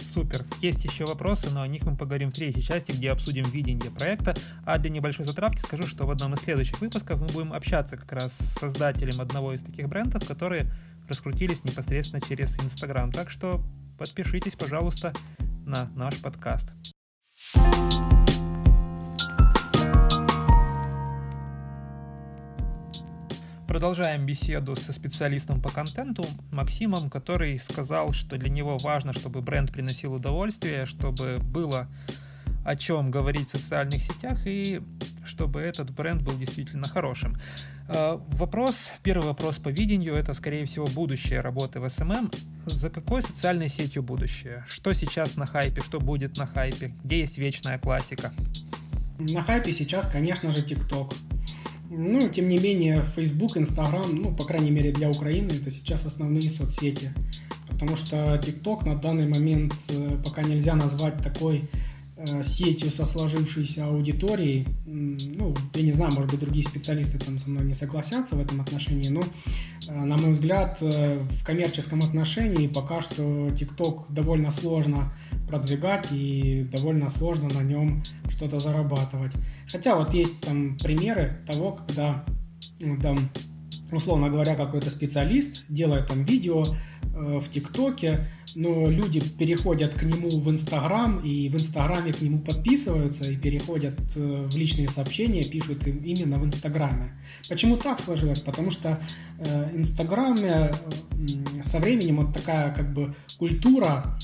Супер. Есть еще вопросы, но о них мы поговорим в третьей части, где обсудим видение проекта. А для небольшой затравки скажу, что в одном из следующих выпусков мы будем общаться как раз с создателем одного из таких брендов, которые раскрутились непосредственно через Инстаграм. Так что подпишитесь, пожалуйста, на наш подкаст. Продолжаем беседу со специалистом по контенту Максимом, который сказал, что для него важно, чтобы бренд приносил удовольствие, чтобы было о чем говорить в социальных сетях и чтобы этот бренд был действительно хорошим. А, вопрос, первый вопрос по видению, это, скорее всего, будущее работы в SMM. За какой социальной сетью будущее? Что сейчас на хайпе, что будет на хайпе? Где есть вечная классика? На хайпе сейчас, конечно же, ТикТок. Ну, тем не менее, Facebook, Instagram, ну, по крайней мере, для Украины, это сейчас основные соцсети. Потому что TikTok на данный момент э, пока нельзя назвать такой Э, сетью со сложившейся аудиторией. Ну, я не знаю, может быть, другие специалисты там со мной не согласятся в этом отношении, но, э, на мой взгляд, в коммерческом отношении пока что TikTok довольно сложно продвигать и довольно сложно на нем что-то зарабатывать. Хотя вот есть там примеры того, когда там, условно говоря, какой-то специалист делает там видео, в ТикТоке, но люди переходят к нему в Инстаграм и в Инстаграме к нему подписываются и переходят э, в личные сообщения, пишут им именно в Инстаграме. Почему так сложилось? Потому что э, Инстаграме со временем вот такая как бы культура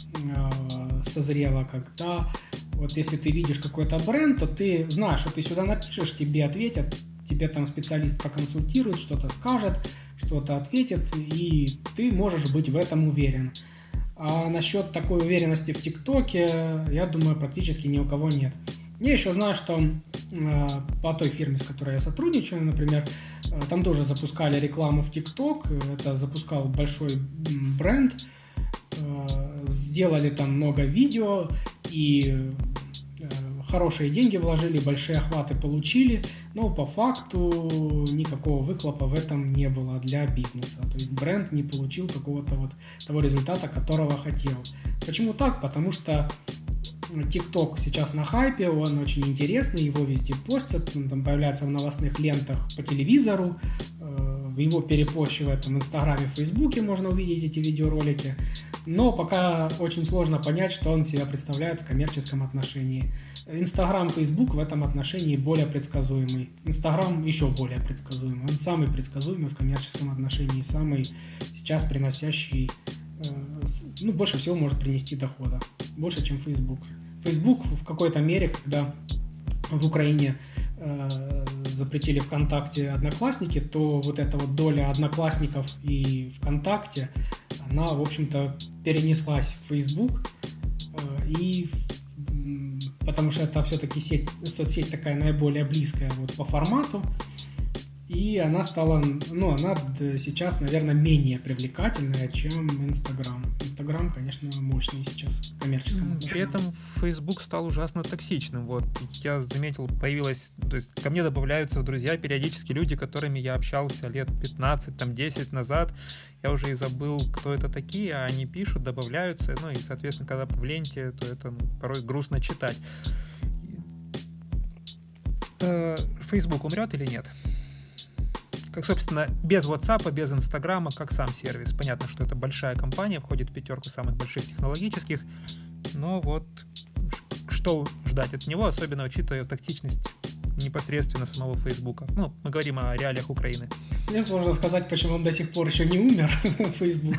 созрела, когда вот если ты видишь какой-то бренд, то ты знаешь, что ты сюда напишешь, тебе ответят, тебе там специалист проконсультирует, что-то скажет, что-то ответит, и ты можешь быть в этом уверен. А насчет такой уверенности в ТикТоке, я думаю, практически ни у кого нет. Я еще знаю, что э, по той фирме, с которой я сотрудничаю, например, э, там тоже запускали рекламу в ТикТок. Это запускал большой бренд. Э, сделали там много видео и хорошие деньги вложили, большие охваты получили, но по факту никакого выхлопа в этом не было для бизнеса. То есть бренд не получил какого-то вот того результата, которого хотел. Почему так? Потому что TikTok сейчас на хайпе, он очень интересный, его везде постят, там появляется в новостных лентах по телевизору, э, его перепощивают в Инстаграме, в Фейсбуке можно увидеть эти видеоролики, но пока очень сложно понять, что он себя представляет в коммерческом отношении. Инстаграм, Фейсбук в этом отношении более предсказуемый. Инстаграм еще более предсказуемый. Он самый предсказуемый в коммерческом отношении, самый сейчас приносящий, э, ну, больше всего может принести дохода. Больше, чем Facebook. Facebook в какой-то мере, когда в Украине э, запретили ВКонтакте Одноклассники, то вот эта вот доля Одноклассников и ВКонтакте, она, в общем-то, перенеслась в Facebook э, и потому что это все-таки сеть, соцсеть такая наиболее близкая вот по формату. И она стала, ну, она сейчас, наверное, менее привлекательная, чем Инстаграм. Инстаграм, конечно, мощный сейчас в коммерческом При этом Facebook стал ужасно токсичным. Вот я заметил, появилась, то есть ко мне добавляются в друзья периодически люди, которыми я общался лет 15, там 10 назад. Я уже и забыл, кто это такие, а они пишут, добавляются. Ну и, соответственно, когда в ленте, то это порой грустно читать. Э, Facebook умрет или нет? Как, собственно, без WhatsApp, без Инстаграма, как сам сервис. Понятно, что это большая компания, входит в пятерку самых больших технологических, но вот что ждать от него, особенно учитывая тактичность непосредственно самого Фейсбука. Ну, мы говорим о реалиях Украины. Мне сложно сказать, почему он до сих пор еще не умер, Facebook.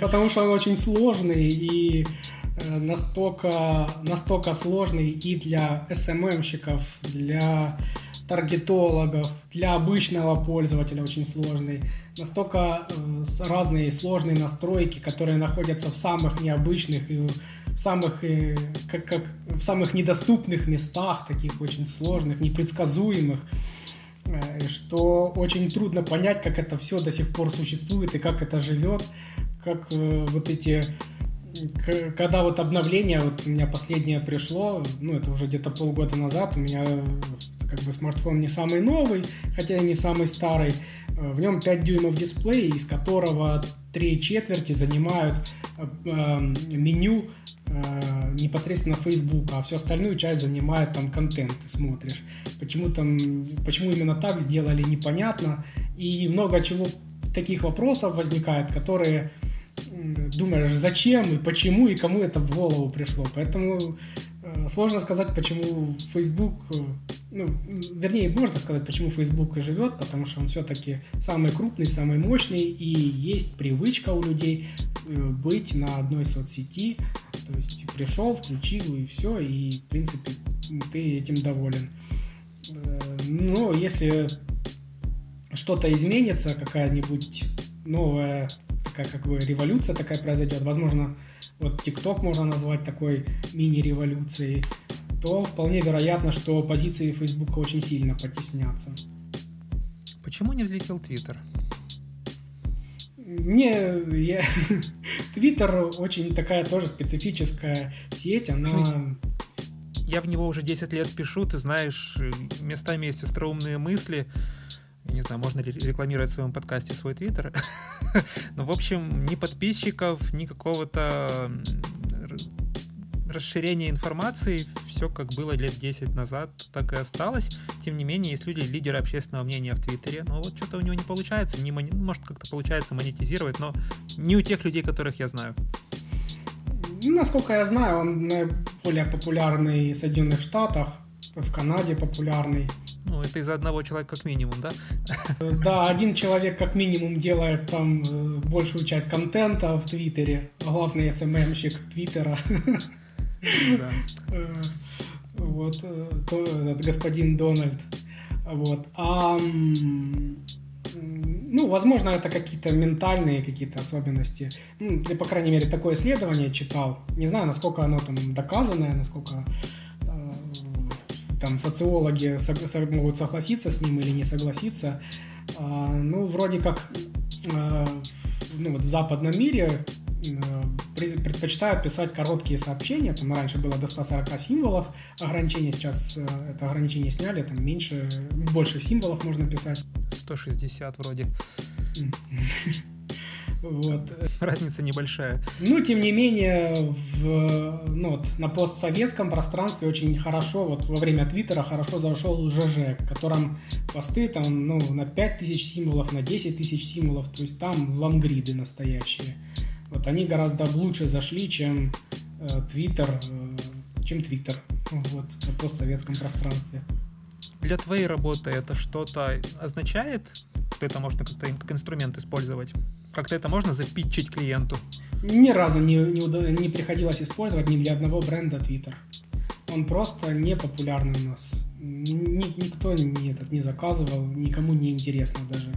Потому что он очень сложный и э, настолько, настолько сложный и для SMM-щиков, для таргетологов, для обычного пользователя очень сложный. Настолько э, разные сложные настройки, которые находятся в самых необычных и в самых, э, как, как, в самых недоступных местах, таких очень сложных, непредсказуемых, э, что очень трудно понять, как это все до сих пор существует и как это живет, как э, вот эти когда вот обновление, вот у меня последнее пришло, ну, это уже где-то полгода назад, у меня как бы смартфон не самый новый, хотя и не самый старый, э, в нем 5 дюймов дисплей, из которого три четверти занимают э, эм, меню э, непосредственно Facebook, а всю остальную часть занимает там контент, ты смотришь. Почему там, почему именно так сделали, непонятно. И много чего таких вопросов возникает, которые думаешь, зачем и почему и кому это в голову пришло. Поэтому э, сложно сказать, почему Facebook, э, ну, вернее, можно сказать, почему Facebook и живет, потому что он все-таки самый крупный, самый мощный, и есть привычка у людей э, быть на одной соцсети, то есть пришел, включил и все, и, в принципе, ты этим доволен. Но если что-то изменится, какая-нибудь новая такая как бы революция такая произойдет. Возможно, вот TikTok можно назвать такой мини-революцией. То вполне вероятно, что позиции Фейсбука очень сильно потеснятся. Почему не взлетел Твиттер? Мне я... Твиттер очень такая тоже специфическая сеть, она... Ну, я в него уже 10 лет пишу, ты знаешь, местами есть остроумные мысли. Я не знаю, можно ли рекламировать в своем подкасте свой твиттер. Но, в общем, ни подписчиков, ни какого-то расширение информации, все как было лет 10 назад, так и осталось. Тем не менее, есть люди, лидеры общественного мнения в Твиттере, но вот что-то у него не получается, не мони... может как-то получается монетизировать, но не у тех людей, которых я знаю. Насколько я знаю, он более популярный в Соединенных Штатах, в Канаде популярный. Ну, это из-за одного человека как минимум, да? Да, один человек как минимум делает там э, большую часть контента в Твиттере. Главный СММщик Твиттера. Э, вот, э, этот господин Дональд. Вот. А, ну, возможно, это какие-то ментальные какие-то особенности. Ну, я, по крайней мере, такое исследование читал. Не знаю, насколько оно там доказанное, насколько э, там социологи могут согласиться с ним или не согласиться. А, ну, вроде как ну, вот в западном мире предпочитают писать короткие сообщения. Там раньше было до 140 символов ограничение, сейчас э, это ограничение сняли, там меньше, больше символов можно писать. 160 вроде. Вот. Разница небольшая. Ну, тем не менее, в, ну, вот, на постсоветском пространстве очень хорошо, вот во время Твиттера хорошо зашел ЖЖ, в котором посты там, ну, на 5000 символов, на 10 тысяч символов, то есть там лангриды настоящие. Вот они гораздо лучше зашли, чем Твиттер, э, э, чем Твиттер вот, на постсоветском пространстве. Для твоей работы это что-то означает? Что это можно как-то как инструмент использовать? Как-то это можно запитчить клиенту? Ни разу не, не, не приходилось использовать ни для одного бренда Twitter. Он просто не популярный у нас. Ни, никто не, этот, не заказывал, никому не интересно даже.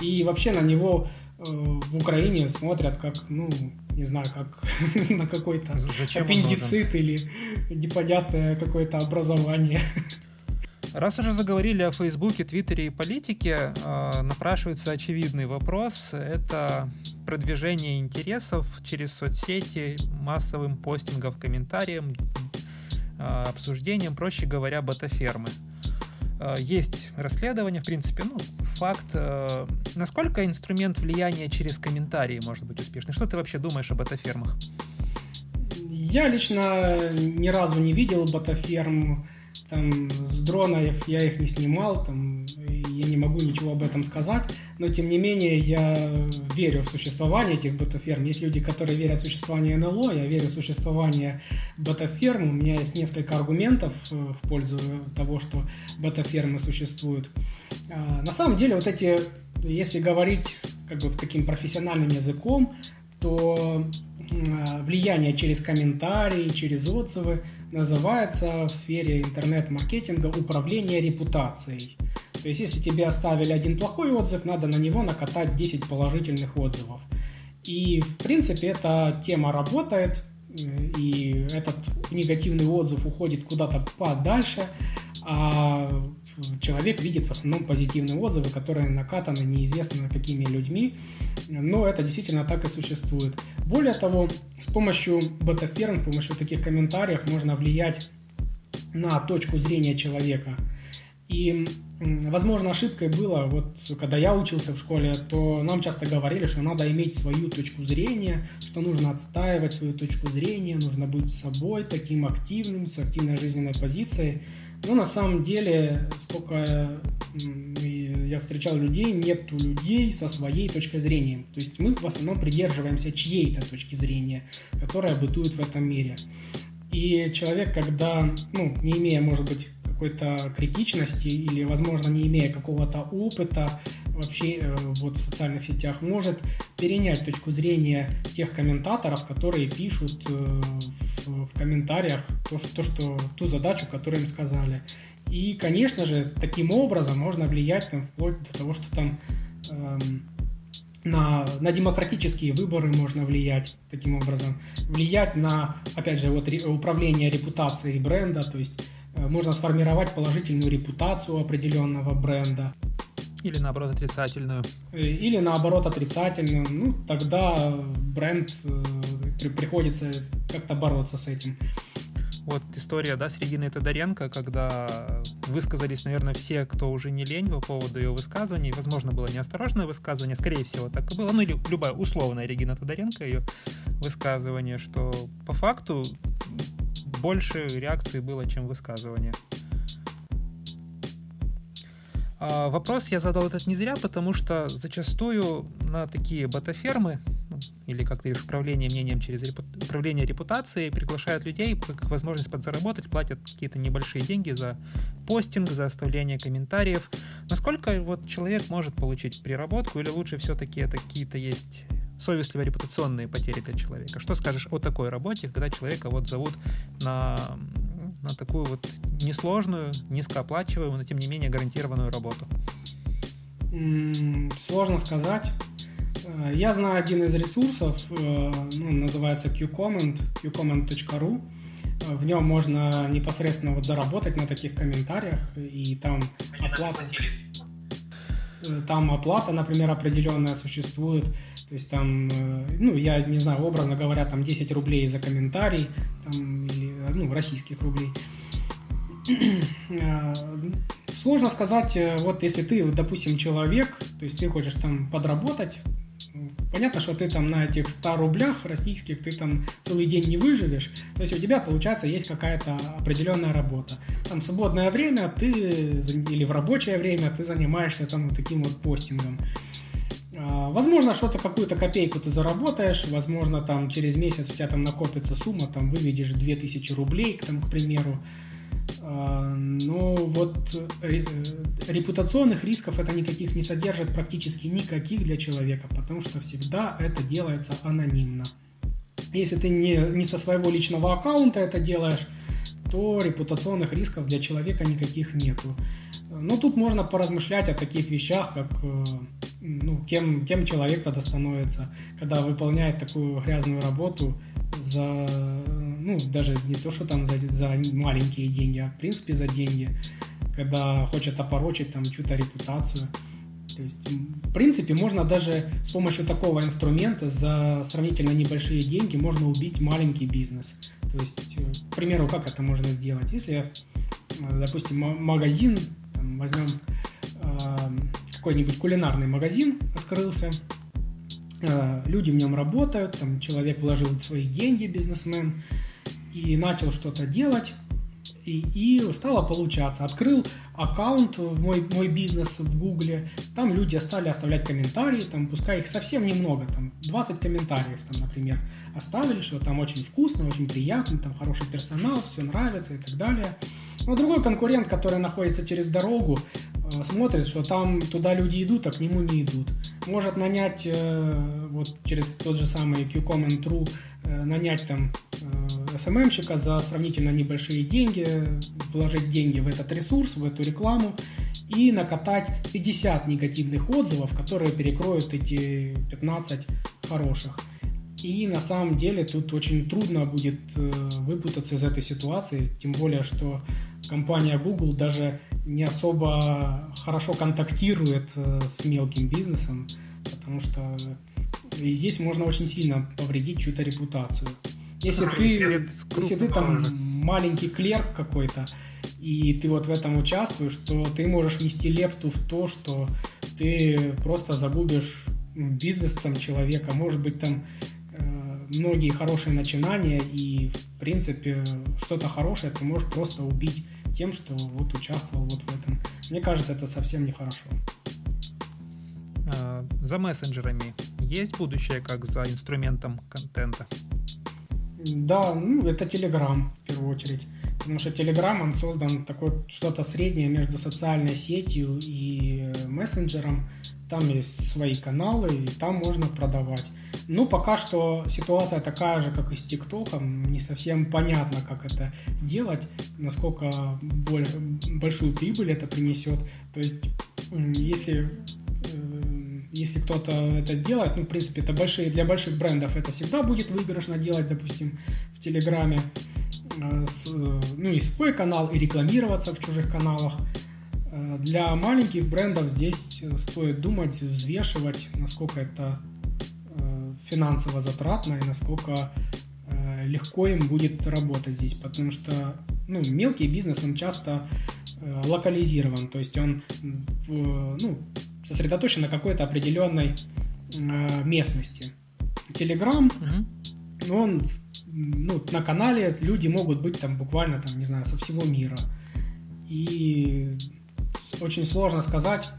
И вообще на него Э, в Украине смотрят как, ну, не знаю, как на какой-то аппендицит или непонятное какое-то образование. Раз уже заговорили о Фейсбуке, Твиттере и политике, э, напрашивается очевидный вопрос. Это продвижение интересов через соцсети, массовым постингом, комментарием, э, обсуждением, проще говоря, ботафермы. Э, есть расследование, в принципе, ну, факт. Э, насколько инструмент влияния через комментарии может быть успешный? Что ты вообще думаешь об ботафермах? Я лично ни разу не видел ботаферм там с дронов я их не снимал, там, я не могу ничего об этом сказать, но тем не менее я верю в существование этих ботаферм. Есть люди, которые верят в существование НЛО, я верю в существование ботаферм. У меня есть несколько аргументов э, в пользу того, что ботафермы существуют. А, на самом деле вот эти, если говорить как бы таким профессиональным языком, то а, влияние через комментарии, через отзывы называется в сфере интернет-маркетинга управление репутацией. То есть, если тебе оставили один плохой отзыв, надо на него накатать 10 положительных отзывов. И, в принципе, эта тема работает, и этот негативный отзыв уходит куда-то подальше, а человек видит в основном позитивные отзывы, которые накатаны неизвестно какими людьми, но это действительно так и существует. Более того, с помощью ботаферм, с помощью таких комментариев можно влиять на точку зрения человека. И, возможно, ошибкой было, вот когда я учился в школе, то нам часто говорили, что надо иметь свою точку зрения, что нужно отстаивать свою точку зрения, нужно быть собой, таким активным, с активной жизненной позицией. Но на самом деле, сколько я встречал людей, нету людей со своей точкой зрения. То есть мы в основном придерживаемся чьей-то точки зрения, которая бытует в этом мире. И человек, когда, ну, не имея, может быть, какой-то критичности или, возможно, не имея какого-то опыта вообще э, вот в социальных сетях, может перенять точку зрения тех комментаторов, которые пишут э, в, в комментариях то, что, то, что, ту задачу, которую им сказали. И, конечно же, таким образом можно влиять там, вплоть до того, что там эм, на, на демократические выборы можно влиять таким образом, влиять на, опять же, вот управление репутацией бренда, то есть можно сформировать положительную репутацию определенного бренда. Или наоборот отрицательную. Э, или наоборот отрицательную. Ну, тогда бренд э, приходится как-то бороться с этим. Вот история, да, с Региной Тодоренко, когда высказались, наверное, все, кто уже не лень по поводу ее высказываний. Возможно, было неосторожное высказывание, скорее всего, так и было. Ну, или любая условная Регина Тодоренко, ее высказывание, что по факту больше реакции было, чем высказывание. А вопрос я задал этот не зря, потому что зачастую на такие ботафермы или как ты говоришь, управление мнением через репу... управление репутацией, приглашают людей как возможность подзаработать, платят какие-то небольшие деньги за постинг, за оставление комментариев. Насколько вот человек может получить приработку, или лучше все-таки это какие-то есть совестливо репутационные потери для человека? Что скажешь о такой работе, когда человека вот зовут на, на такую вот несложную, низкооплачиваемую, но тем не менее гарантированную работу? Сложно сказать. Э, я знаю один из ресурсов, э, ну, называется qcomment, qcomment.ru. Э, в нем можно непосредственно вот заработать на таких комментариях, и там оплата, там оплата, например, определенная существует. То есть там, ну, я не знаю, образно говоря, там 10 рублей за комментарий, там, или, ну, российских рублей. Сложно сказать, вот если ты, допустим, человек, то есть ты хочешь там подработать, Понятно, что ты там на этих 100 рублях российских ты там целый день не выживешь. То есть у тебя, получается, есть какая-то определенная работа. Там свободное время ты или в рабочее время ты занимаешься там таким вот постингом. А, возможно, что-то, какую-то копейку ты заработаешь, возможно, там через месяц у тебя там накопится сумма, там выведешь 2000 рублей, там, к примеру. А, но вот э, репутационных рисков это никаких не содержит, практически никаких для человека, потому что всегда это делается анонимно. Если ты не, не со своего личного аккаунта это делаешь, то репутационных рисков для человека никаких нету. Но тут можно поразмышлять о таких вещах, как э, ну, кем, кем человек тогда становится, когда выполняет такую грязную работу за, ну, даже не то, что там за, за маленькие деньги, а в принципе за деньги, когда хочет опорочить там чью-то репутацию. То есть, в принципе, можно даже с помощью такого инструмента за сравнительно небольшие деньги можно убить маленький бизнес. То есть, к примеру, как это можно сделать? Если, допустим, магазин, там, возьмем э, какой-нибудь кулинарный магазин открылся, э, люди в нем работают, там человек вложил свои деньги, бизнесмен, и начал что-то делать, и, и стало получаться. Открыл аккаунт в мой, мой бизнес в Гугле, там люди стали оставлять комментарии, там, пускай их совсем немного, там 20 комментариев, там, например, оставили, что там очень вкусно, очень приятно, там хороший персонал, все нравится и так далее. Но другой конкурент, который находится через дорогу, э, смотрит, что там туда люди идут, а к нему не идут. Может нанять э, вот через тот же самый QComment.ru э, нанять там SMM-щика за сравнительно небольшие деньги, вложить деньги в этот ресурс, в эту рекламу и накатать 50 негативных отзывов, которые перекроют эти 15 хороших. И на самом деле тут очень трудно будет выпутаться из этой ситуации, тем более, что компания Google даже не особо хорошо контактирует э, с мелким бизнесом, потому что и здесь можно очень сильно повредить чью-то репутацию. Если ты, если ты там маленький клерк какой-то, и ты вот в этом участвуешь, то ты можешь нести лепту в то, что ты просто загубишь бизнес там человека, может быть там э, многие хорошие начинания и в принципе что-то хорошее ты можешь просто убить тем, что вот участвовал вот в этом. Мне кажется, это совсем нехорошо. А, за мессенджерами есть будущее как за инструментом контента? Да, ну, это Telegram в первую очередь. Потому что Telegram, он создан такое что-то среднее между социальной сетью и мессенджером. Там есть свои каналы, и там можно продавать. Ну, пока что ситуация такая же, как и с ТикТоком. Не совсем понятно, как это делать, насколько большую прибыль это принесет. То есть, если э, если кто-то это делает, ну, в принципе, это большие, для больших брендов это всегда будет выигрышно делать, допустим, в Телеграме, э, ну, и свой канал, и рекламироваться в чужих каналах. Э, для маленьких брендов здесь стоит думать, взвешивать, насколько это финансово затратно и насколько легко им будет работать здесь, потому что ну, мелкий бизнес, он часто локализирован, то есть он ну, сосредоточен на какой-то определенной э, местности. Телеграм, угу. он ну, на канале люди могут быть там буквально там, не знаю, со всего мира. И очень сложно сказать,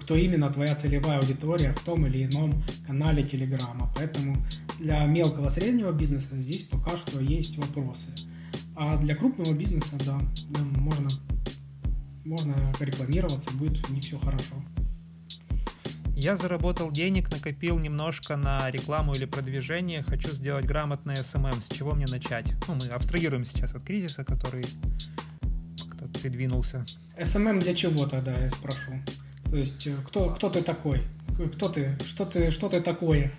кто именно твоя целевая аудитория в том или ином канале Телеграма. Поэтому для мелкого среднего бизнеса здесь пока что есть вопросы. А для крупного бизнеса, да, да можно, можно рекламироваться, будет них все хорошо. Я заработал денег, накопил немножко на рекламу или продвижение, хочу сделать грамотное SMM. С чего мне начать? Ну, мы абстрагируем сейчас от кризиса, который как-то придвинулся. SMM для чего тогда, я спрошу? То есть, э, кто, кто ты такой? Кто ты? Что ты, что ты такое?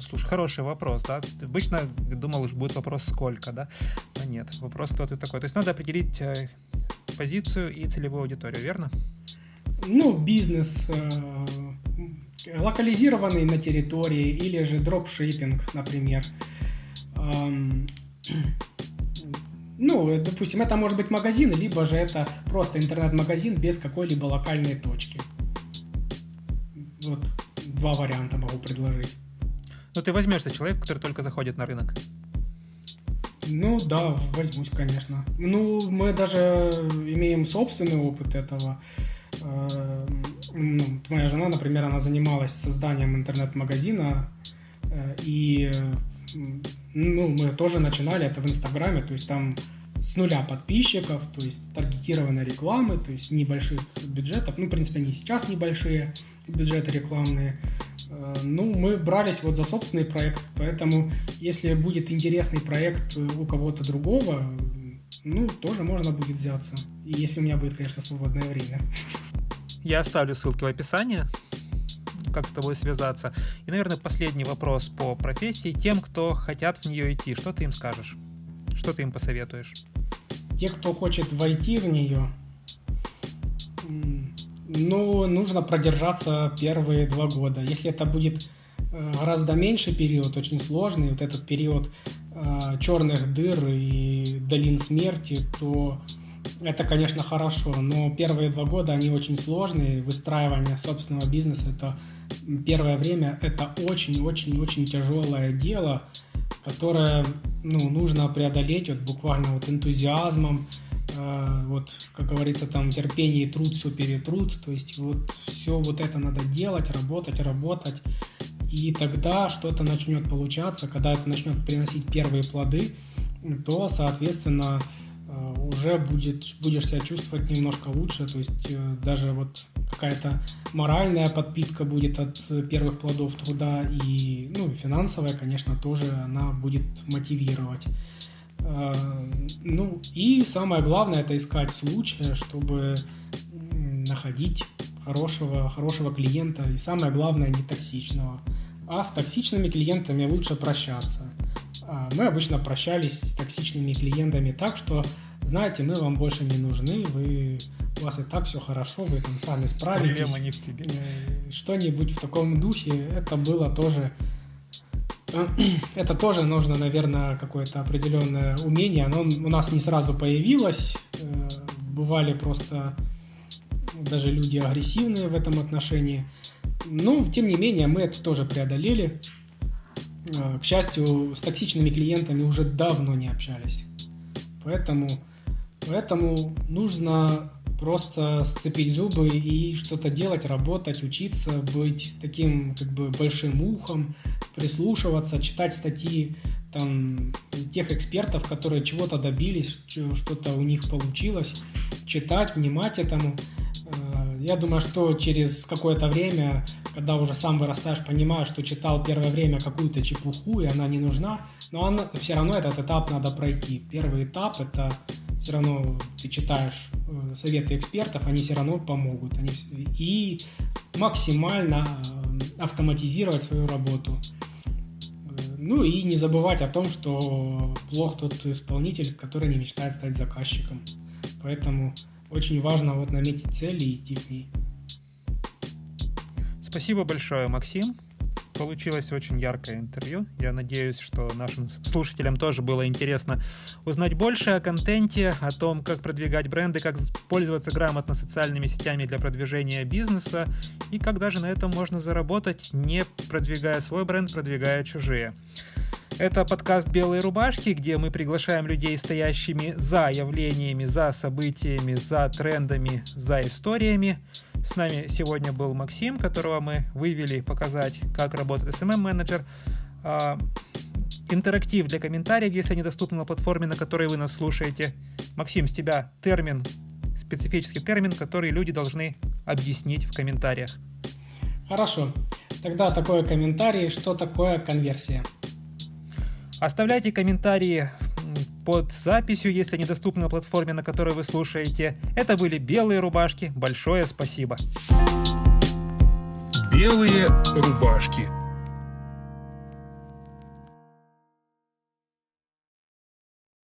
Слушай, хороший вопрос, да? Ты обычно думал, что будет вопрос сколько, да? Но нет, вопрос кто ты такой. То есть надо определить э, позицию и целевую аудиторию, верно? ну, бизнес э, локализированный на территории или же дропшиппинг, например. Эм, ну, допустим, это может быть магазин, либо же это просто интернет-магазин без какой-либо локальной точки. Вот два варианта могу предложить. Ну, ты возьмешься человек, который только заходит на рынок. Ну да, возьмусь, конечно. Ну, мы даже имеем собственный опыт этого. Э, ну, моя жена, например, она занималась созданием интернет-магазина, э, и ну, мы тоже начинали это в Инстаграме, то есть там с нуля подписчиков, то есть таргетированной рекламы, то есть небольших бюджетов, ну, в принципе, они сейчас небольшие бюджеты рекламные. Э, ну, мы брались вот за собственный проект, поэтому если будет интересный проект у кого-то другого, ну, тоже можно будет взяться. И если у меня будет, конечно, свободное время. Я оставлю ссылки в описании, как с тобой связаться. И, наверное, последний вопрос по профессии. Тем, кто хотят в нее идти, что ты им скажешь? Что ты им посоветуешь? Те, кто хочет войти в нее, ну, нужно продержаться первые два года. Если это будет э, гораздо меньший период, очень сложный, вот этот период э, черных дыр и долин смерти, то это, конечно, хорошо, но первые два года они очень сложные. Выстраивание собственного бизнеса это первое время это очень-очень-очень тяжелое дело, которое ну, нужно преодолеть вот буквально вот энтузиазмом, э, вот, как говорится, там терпение и труд все перетрут, то есть вот все вот это надо делать, работать, работать, и тогда что-то начнет получаться, когда это начнет приносить первые плоды, то, соответственно, Э, уже будет, будешь себя чувствовать немножко лучше, то есть э, даже вот какая-то моральная подпитка будет от первых плодов труда и, ну, финансовая, конечно, тоже она будет мотивировать. Э, ну, и самое главное это искать случая, чтобы находить хорошего, хорошего клиента и самое главное не токсичного. А с токсичными клиентами лучше прощаться. А, мы обычно прощались с токсичными клиентами так, что, знаете, мы вам больше не нужны, вы, у вас и так все хорошо, вы там сами справитесь. Проблема не в тебе. Э, что-нибудь в таком духе, это было тоже... Это тоже нужно, наверное, какое-то определенное умение. Оно у нас не сразу появилось. Э, бывали просто даже люди агрессивные в этом отношении. Но, тем не менее, мы это тоже преодолели. Э, к счастью, с токсичными клиентами уже давно не общались. Поэтому, поэтому нужно просто сцепить зубы и что-то делать, работать, учиться, быть таким как бы большим ухом, прислушиваться, читать статьи там тех экспертов, которые чего-то добились, что-то у них получилось, читать, внимать этому. Э, я думаю, что через какое-то время когда уже сам вырастаешь, понимаешь, что читал первое время какую-то чепуху, и она не нужна, но она, все равно этот этап надо пройти. Первый этап – это все равно ты читаешь э, советы экспертов, они все равно помогут. Они, и максимально автоматизировать свою работу. Ну и не забывать о том, что плох тот исполнитель, который не мечтает стать заказчиком. Поэтому очень важно вот наметить цели и идти к ней. Спасибо большое, Максим. Получилось очень яркое интервью. Я надеюсь, что нашим слушателям тоже было интересно узнать больше о контенте, о том, как продвигать бренды, как пользоваться грамотно социальными сетями для продвижения бизнеса и как даже на этом можно заработать, не продвигая свой бренд, продвигая чужие. Это подкаст «Белые рубашки», где мы приглашаем людей, стоящими за явлениями, за событиями, за трендами, за историями. С нами сегодня был Максим, которого мы вывели показать, как работает SMM-менеджер. А, интерактив для комментариев, если они доступны на платформе, на которой вы нас слушаете. Максим, с тебя термин, специфический термин, который люди должны объяснить в комментариях. Хорошо. Тогда такой комментарий, что такое конверсия. Оставляйте комментарии под записью, если недоступны на платформе, на которой вы слушаете. Это были белые рубашки. Большое спасибо. Белые рубашки.